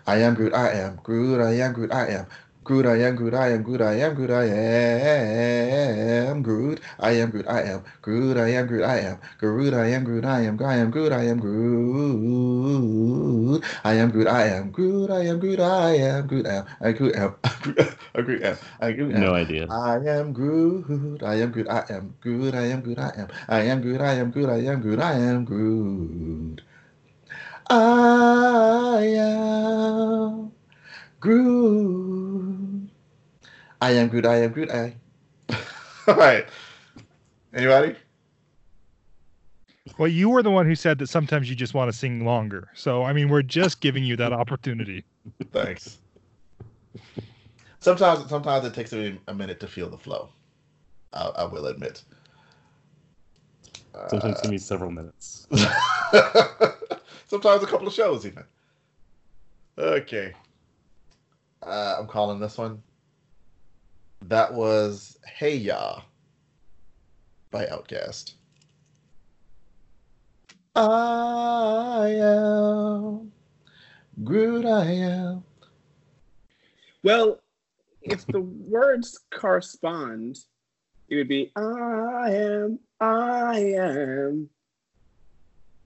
I am Groot. I am Groot. I am Groot. I am. Groot, I am Groot, I am Groot, I am Groot, I am Groot, I am Groot, I am Groot, I am Groot, I am Groot, I am Groot, I am I am Groot, I am Groot, I am Groot, I am Groot, I am Groot, I am Groot, I am I am Groot, I am I Groot, am I Groot, am No idea. I am Groot. I am Groot. I am Groot. I am Groot. I am. I am Groot. I am Groot. I am Groot. I am Groot. I am Groot. I am Groot. I am Groot. I. All right. Anybody? Well, you were the one who said that sometimes you just want to sing longer. So I mean, we're just giving you that opportunity. Thanks. Sometimes, sometimes it takes me a minute to feel the flow. I, I will admit. Sometimes give me several minutes. Sometimes a couple of shows, even. Okay. Uh, I'm calling this one. That was Hey Ya by Outkast. I am Groot, I am. Well, if the words correspond, it would be I am, I am.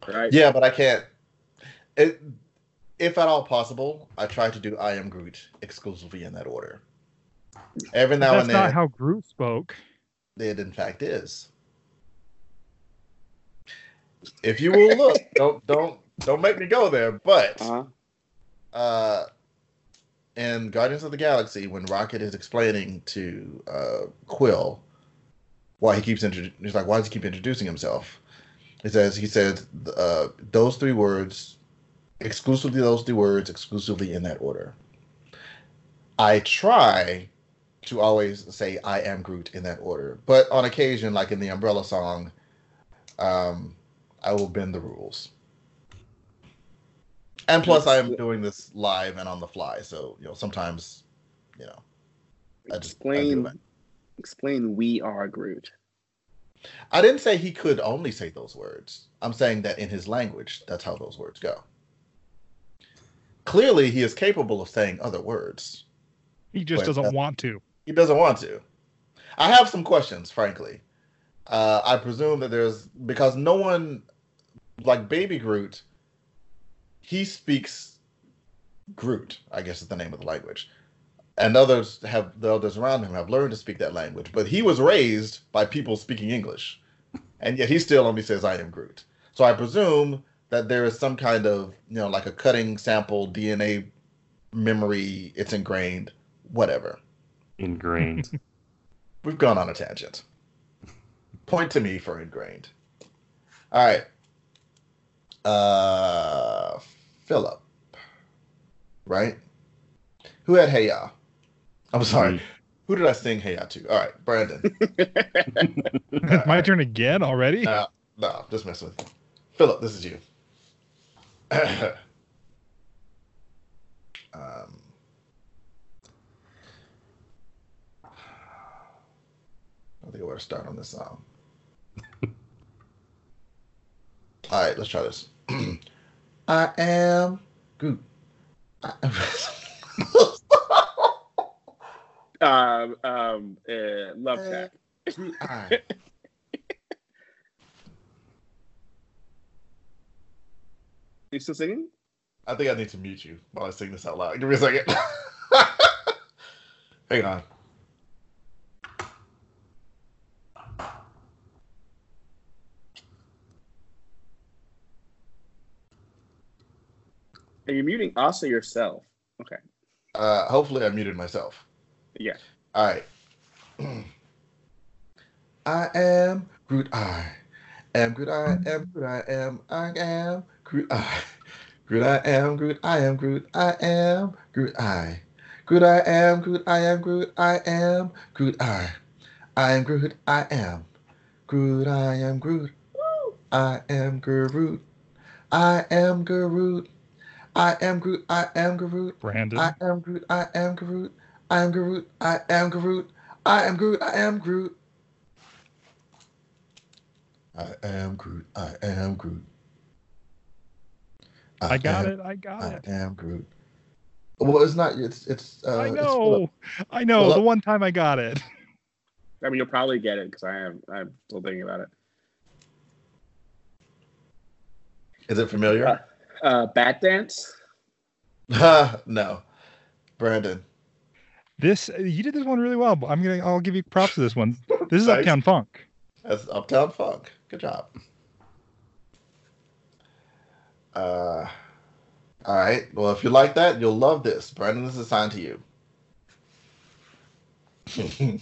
Right? Yeah, but I can't. It, if at all possible, I try to do I am Groot exclusively in that order. Every now That's and not then, how Groot spoke. it in fact is. If you will look, don't don't don't make me go there. But Uh-huh. uh, in Guardians of the Galaxy, when Rocket is explaining to uh, Quill why he keeps introducing, he's like, why does he keep introducing himself? He says he said uh, those three words, exclusively those three words, exclusively in that order. I try to always say I am Groot in that order, but on occasion, like in the Umbrella song, um, I will bend the rules. And plus, I am doing this live and on the fly, so you know sometimes, you know, I just I, do Explain, it. explain. We are Groot. I didn't say he could only say those words. I'm saying that in his language, that's how those words go. Clearly, he is capable of saying other words. He just doesn't want to. He doesn't want to. I have some questions, frankly. Uh, I presume that there's because no one, like Baby Groot, he speaks Groot. I guess is the name of the language, and others have the others around him have learned to speak that language. But he was raised by people speaking English, and yet he still only says, "I am Groot." So I presume that there is some kind of you know like a cutting sample DNA memory. It's ingrained, whatever. Ingrained. We've gone on a tangent. Point to me for ingrained. All right. Uh, Philip. Right? Who had Hey Ya? I'm sorry. Me. Who did I sing Hey Ya to? All right, Brandon. My turn again already. Uh, no, just messing with you. Philip, this is you. um, I think I start on this song. All right, let's try this. I am Groot. I- um, um, uh, Love. I. You still singing? I think I need to mute you while I sing this out loud. Give me a second. Hang on. Are you muting us or yourself? Okay. Uh, hopefully, I muted myself. Yeah. All right. I am Groot. I am Groot. I am Groot. I am. I am Groot. I. Groot. I am Groot. I am Groot. I am Groot. I. Groot. I am Groot. I am Groot. I am Groot. I. I am Groot. I am Groot. I am Groot. I am Groot. I am Groot. I am Groot. I am Groot. Brandon. I am Groot. I am Groot. I am Groot. I am Groot. I am Groot. I am Groot. I am Groot. I am Groot. I got am- it. I got I it. I am Groot. Well, it's not. It's it's. Uh, I it's know. I know. Philip. The one time I got it. I mean, you'll probably get it because I am. I'm still thinking about it. Is it familiar? Uh, Bat Dance. no, Brandon. This you did this one really well. I'm gonna. I'll give you props to this one. This is Thanks. Uptown Funk. That's Uptown Funk. Good job. Uh, all right. Well, if you like that, you'll love this. Brandon, this is assigned to you.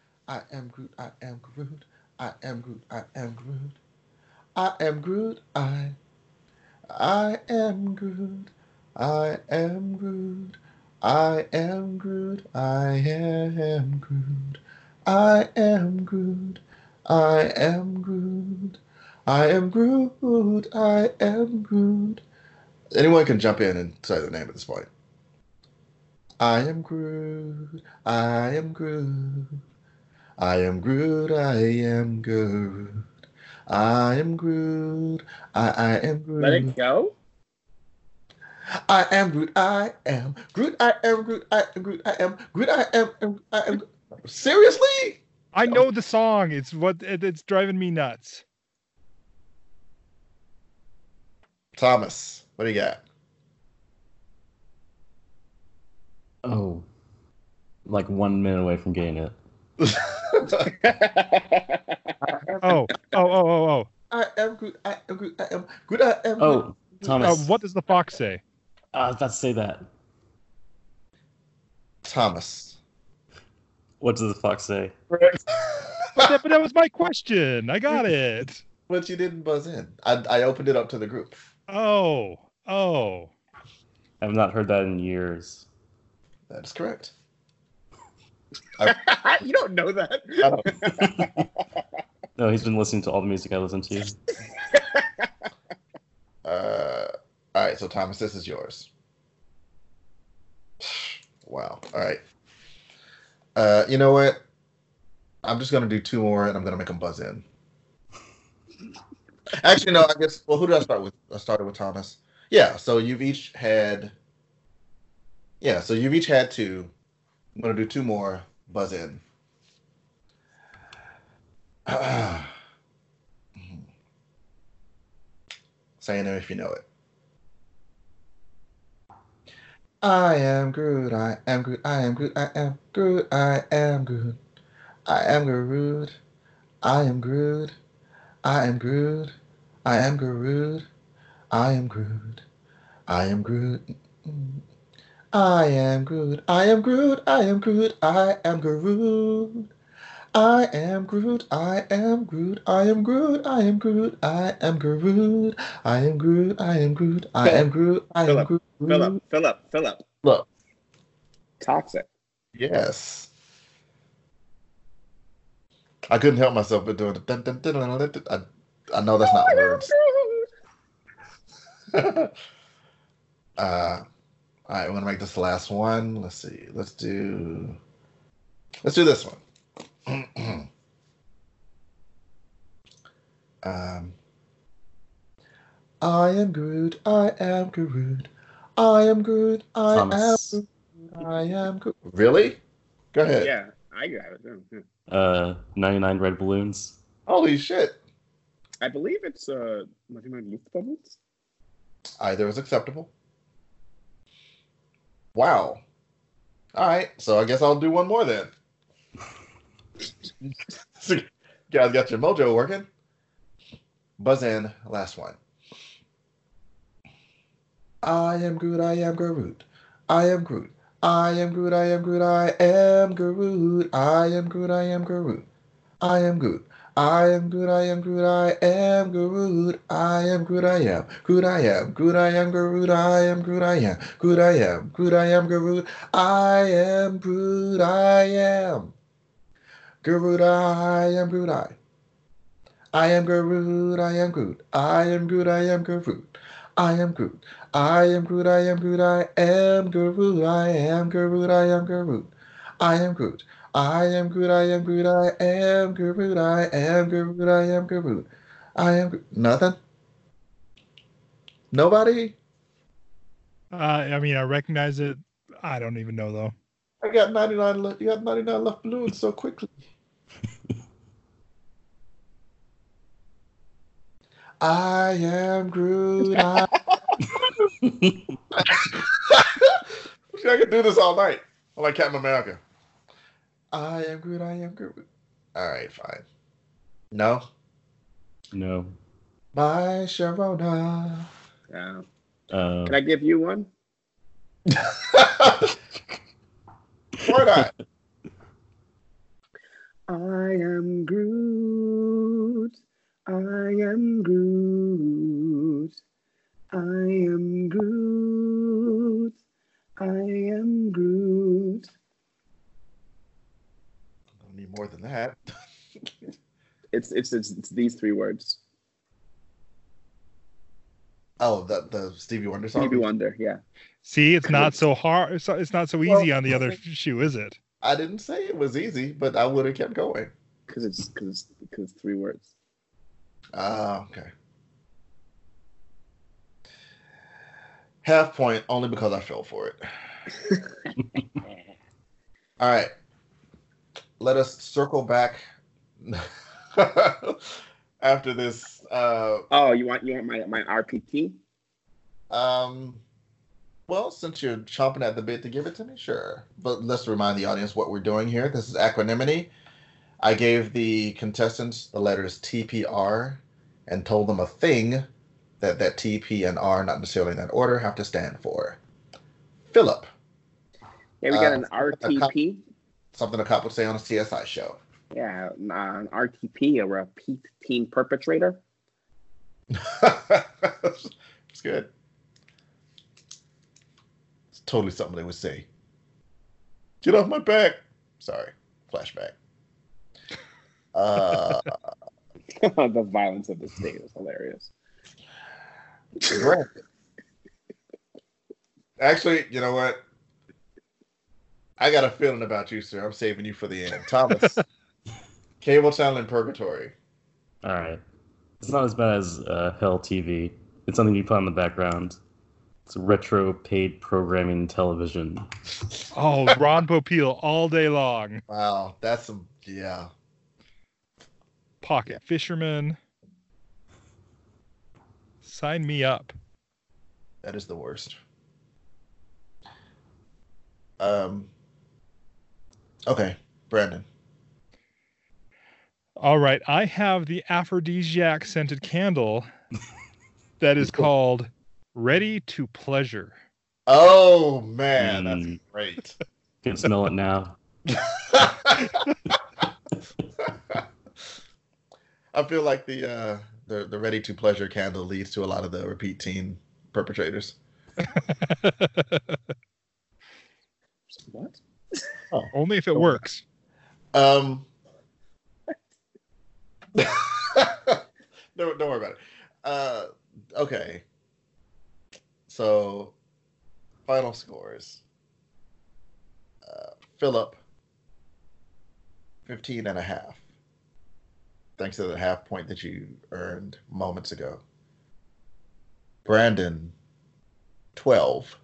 I am Groot, I am Groot, I am Groot, I am Groot. I am Groot, I I am Groot, I am Groot, I am Groot, I am Groot, I am Groot, I am Groot, I am Groot, I am Groot. Anyone can jump in and say the name at this point. I am Groot, I am Groot. I am Groot. I am Groot. I am Groot. I, I am Groot. Let it go. I am Groot. I am Groot. I am Groot. I am Groot. I am Groot. I am. am- I am. Seriously? I know the song. It's what it, it's driving me nuts. Thomas, what do you got? Oh, like one minute away from getting it. Oh, oh, oh, oh, oh. I am good. I am good. I am good. I am. Groot. Oh, Uh, Thomas. what does the fox say? I was about to say that. Thomas. What does the fox say? But that, but that was my question. I got it. But you didn't buzz in. I, I opened it up to the group. Oh, oh. I have not heard that in years. That is correct. you don't know that. No, he's been listening to all the music I listen to. Uh, all right, so Thomas, this is yours. Wow. All right. Uh, you know what? I'm just gonna do two more, and I'm gonna make them buzz in. Actually, no. I guess. Well, who did I start with? I started with Thomas. Yeah. So you've each had. Yeah. So you've each had two. I'm gonna do two more. Buzz in. Saying it if you know it. I am Groot. I am Groot. I am Groot. I am Groot. I am Groot. I am Groot. I am Groot. I am Groot. I am Groot. I am Groot. I am Groot. I am Groot. I am Groot. I am Groot. I am Groot. I am Groot. I am Groot. I am Groot. I am Groot. I am Groot. I am Groot. I am Groot. I am Groot. I am Philip, Groot. Philip, Philip, Philip. Look. Toxic. Yes. I couldn't help myself but doing the. I, I know that's not words. uh, all right, we're gonna make this the last one. Let's see. Let's do. Let's do this one. um. I am Groot. I am Groot. I am Groot. I Thomas. am Groot. I am Groot. Really? Go ahead. Yeah, I got it. Yeah. Uh, 99 red balloons. Holy shit. I believe it's uh, 99 Luftballons. Either is acceptable. Wow. All right, so I guess I'll do one more then. so, guys got your mojo working. Buzz in, last one. I am Groot, I am Groot. I am Groot. I am Groot, I am Groot, I am Groot. I am Groot, I am Groot. I am Groot. I am Groot, I am Groot, I am Groot. I am Groot, I am. Groot, I am. Groot, I am Groot, I am Groot, I am. Groot, I am. Groot, I am Groot. I am Groot, I am. Groot, I am Groot, I. Am. I am Groot, I am Groot. I am Groot, I am Groot. I am Groot. I am Groot, I am Groot, I am Groot, I am Groot, I am Groot. I am Groot. I am Groot, I am Groot, I am Groot, I am Groot, I am Groot. I am Groot. I am nothing? Nobody? Uh, I mean, I recognize it. I don't even know though. I got 99 left. You got 99 left balloons so quickly. I am Groot. I... I could do this all night. I'm like Captain America. I am Groot. I am Groot. All right, fine. No. No. Bye, Sharona. Yeah. Uh, Can I give you one? Why not? I am Groot. I am Groot. I am Groot. I am Groot. Don't need more than that. It's it's it's, it's these three words. Oh, the the Stevie Wonder song. Stevie Wonder. Yeah. See, it's not so hard. It's, it's not so easy on the other shoe, is it? I didn't say it was easy, but I would have kept going. Because it's because because three words. Ah, okay. Half point only because I fell for it. All right. Let us circle back after this. Uh, Oh, you want you want my my RPT? um, well, since you're chomping at the bit to give it to me, sure. But let's remind the audience what we're doing here. This is Aquanimity. I gave the contestants the letters TPR and told them a thing that that TP and R, not necessarily in that order, have to stand for. Philip, Yeah, we got Uh, an RTP. Something a cop would say on a CSI show. Yeah, an RTP, or a repeat teen perpetrator. it's good. It's totally something they would say. Get off my back. Sorry, flashback. Uh, the violence of the state is hilarious. Actually, you know what? I got a feeling about you, sir. I'm saving you for the end. Thomas, cable channel in purgatory. all right. It's not as bad as uh, Hell TV. It's something you put on the background. It's retro paid programming television. Oh, Ron Popeil all day long. Wow, that's some yeah. Pocket Fisherman. Sign me up. That is the worst. Um. Okay, Brandon. All right, I have the aphrodisiac scented candle that is called Ready to Pleasure. Oh man, that's Mm. great. Can smell it now. I feel like the uh, the the ready to pleasure candle leads to a lot of the repeat teen perpetrators. What? Only if it works. Um, don't, don't worry about it. Uh, okay. So, final scores. Uh, Philip, 15 and a half. Thanks to the half point that you earned moments ago. Brandon, 12.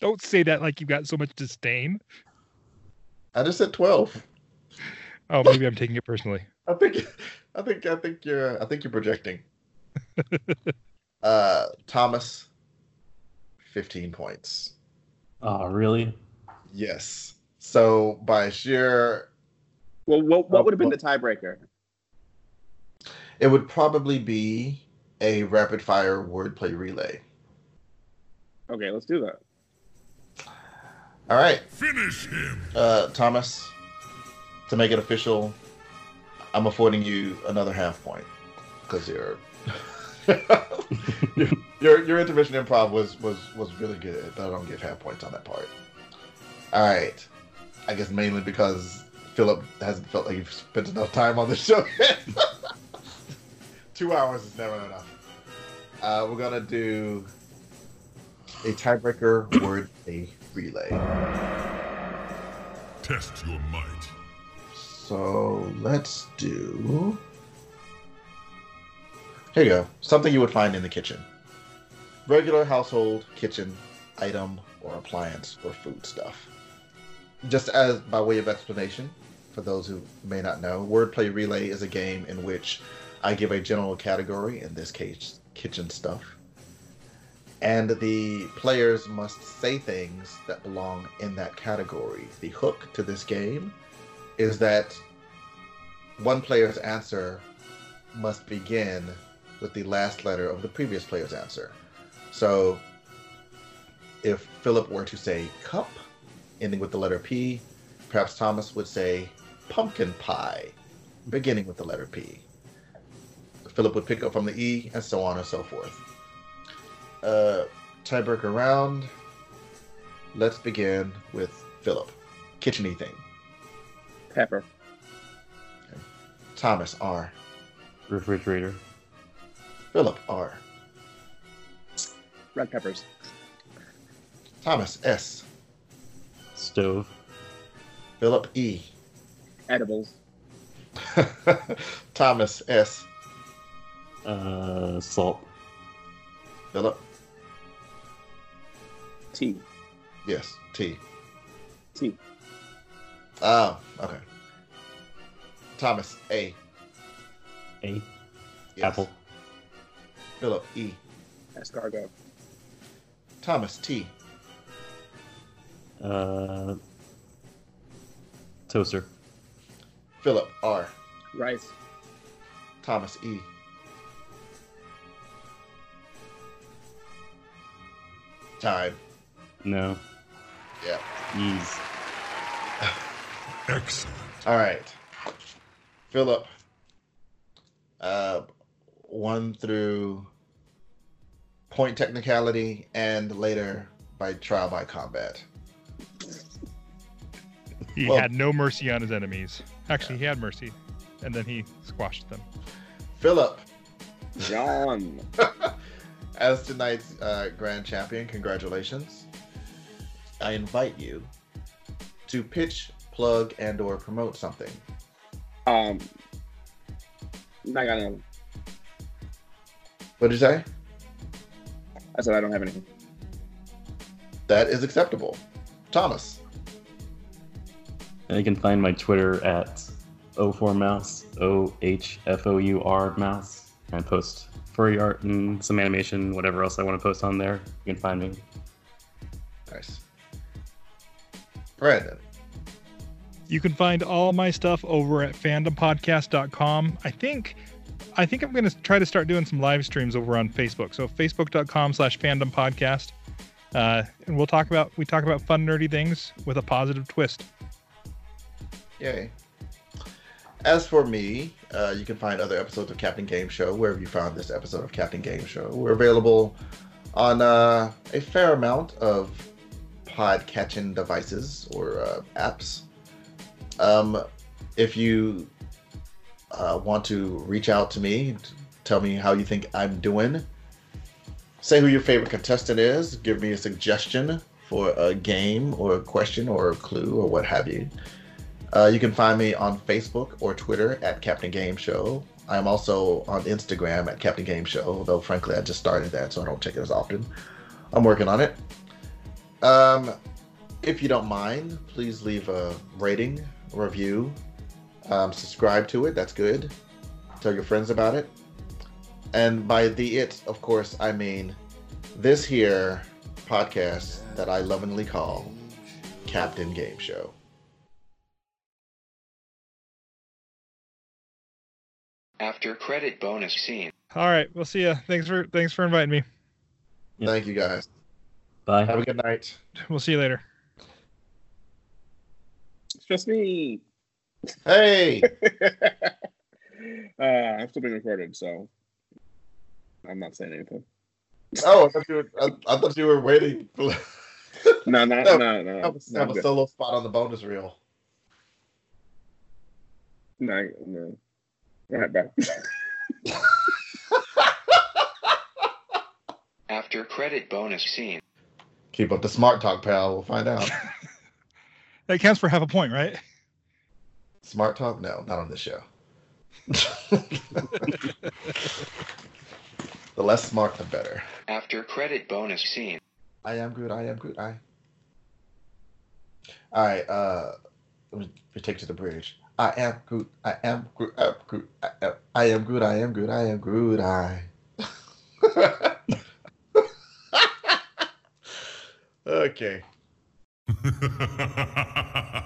Don't say that like you've got so much disdain. I just said twelve. Oh, maybe I'm taking it personally. I think, I think, I think you're, I think you're projecting. uh, Thomas, fifteen points. Oh, really? Yes. So by sheer, Well, what, what would have been the tiebreaker? it would probably be a rapid fire wordplay relay. Okay, let's do that. All right, Finish him. uh, Thomas. To make it official, I'm affording you another half point because your your, your your intermission improv was was was really good. But I don't give half points on that part. All right, I guess mainly because Philip hasn't felt like you've spent enough time on the show yet. Two hours is never enough. Uh, we're gonna do a tiebreaker word a relay. Test your might. So let's do. Here you go. Something you would find in the kitchen. Regular household kitchen item or appliance or food stuff. Just as by way of explanation, for those who may not know, Wordplay Relay is a game in which I give a general category, in this case, kitchen stuff. And the players must say things that belong in that category. The hook to this game is that one player's answer must begin with the last letter of the previous player's answer. So if Philip were to say cup, ending with the letter P, perhaps Thomas would say pumpkin pie, beginning with the letter P. Philip would pick up from the E, and so on and so forth. Uh, tiebreaker round. Let's begin with Philip. Kitcheny thing. Pepper. Thomas R. Refrigerator. Philip R. Red peppers. Thomas S. Stove. Philip E. Edibles. Thomas S. Uh, salt. Philip. Tea. Yes. T. T. Oh, okay. Thomas A. A. Yes. Apple. Philip E. Escargot. Thomas T. Uh, toaster. Philip R. Rice. Thomas E. Time. No. Yeah. Ease. Excellent. All right. Philip. Uh, won through point technicality and later by trial by combat. He Well- had no mercy on his enemies. Actually, he had mercy, and then he squashed them. Philip, John. as tonight's uh, grand champion, congratulations. I invite you to pitch, plug, and/or promote something. Um. I got no. What did you say? I said I don't have anything. That is acceptable. Thomas. And you can find my Twitter at O4Mouse, O H F O U R Mouse, and post furry art and some animation, whatever else I want to post on there. You can find me. Nice. Brandon. You can find all my stuff over at fandompodcast.com. I think I think I'm going to try to start doing some live streams over on Facebook. So facebook.com slash fandompodcast. Uh, and we'll talk about we talk about fun nerdy things with a positive twist. Yay. As for me, uh, you can find other episodes of Captain Game Show wherever you found this episode of Captain Game Show. We're available on uh, a fair amount of pod catching devices or uh, apps. Um, if you uh, want to reach out to me, tell me how you think I'm doing, say who your favorite contestant is, give me a suggestion for a game or a question or a clue or what have you. Uh, you can find me on Facebook or Twitter at Captain Game Show. I'm also on Instagram at Captain Game Show, though frankly I just started that, so I don't check it as often. I'm working on it. Um, if you don't mind, please leave a rating, review, um, subscribe to it. That's good. Tell your friends about it. And by the it, of course, I mean this here podcast that I lovingly call Captain Game Show. After credit bonus scene. All right, we'll see ya. Thanks for thanks for inviting me. Yeah. Thank you guys. Bye. Have a good night. We'll see you later. It's just me. Hey, uh, I'm still being recorded, so I'm not saying anything. oh, I thought you were, I, I thought you were waiting for No, not, No, no, no. have, it's a- have not a good. solo spot on the bonus reel. No, no. All right, bye. After credit bonus scene. Keep up the smart talk, pal. We'll find out. That counts for half a point, right? smart talk? No, not on this show. the less smart, the better. After credit bonus scene. I am good. I am good. I. All right. Uh, let me, let me take to the bridge. I am good. I am good. I am good. I am, I am good. I am good. I am good. I. okay.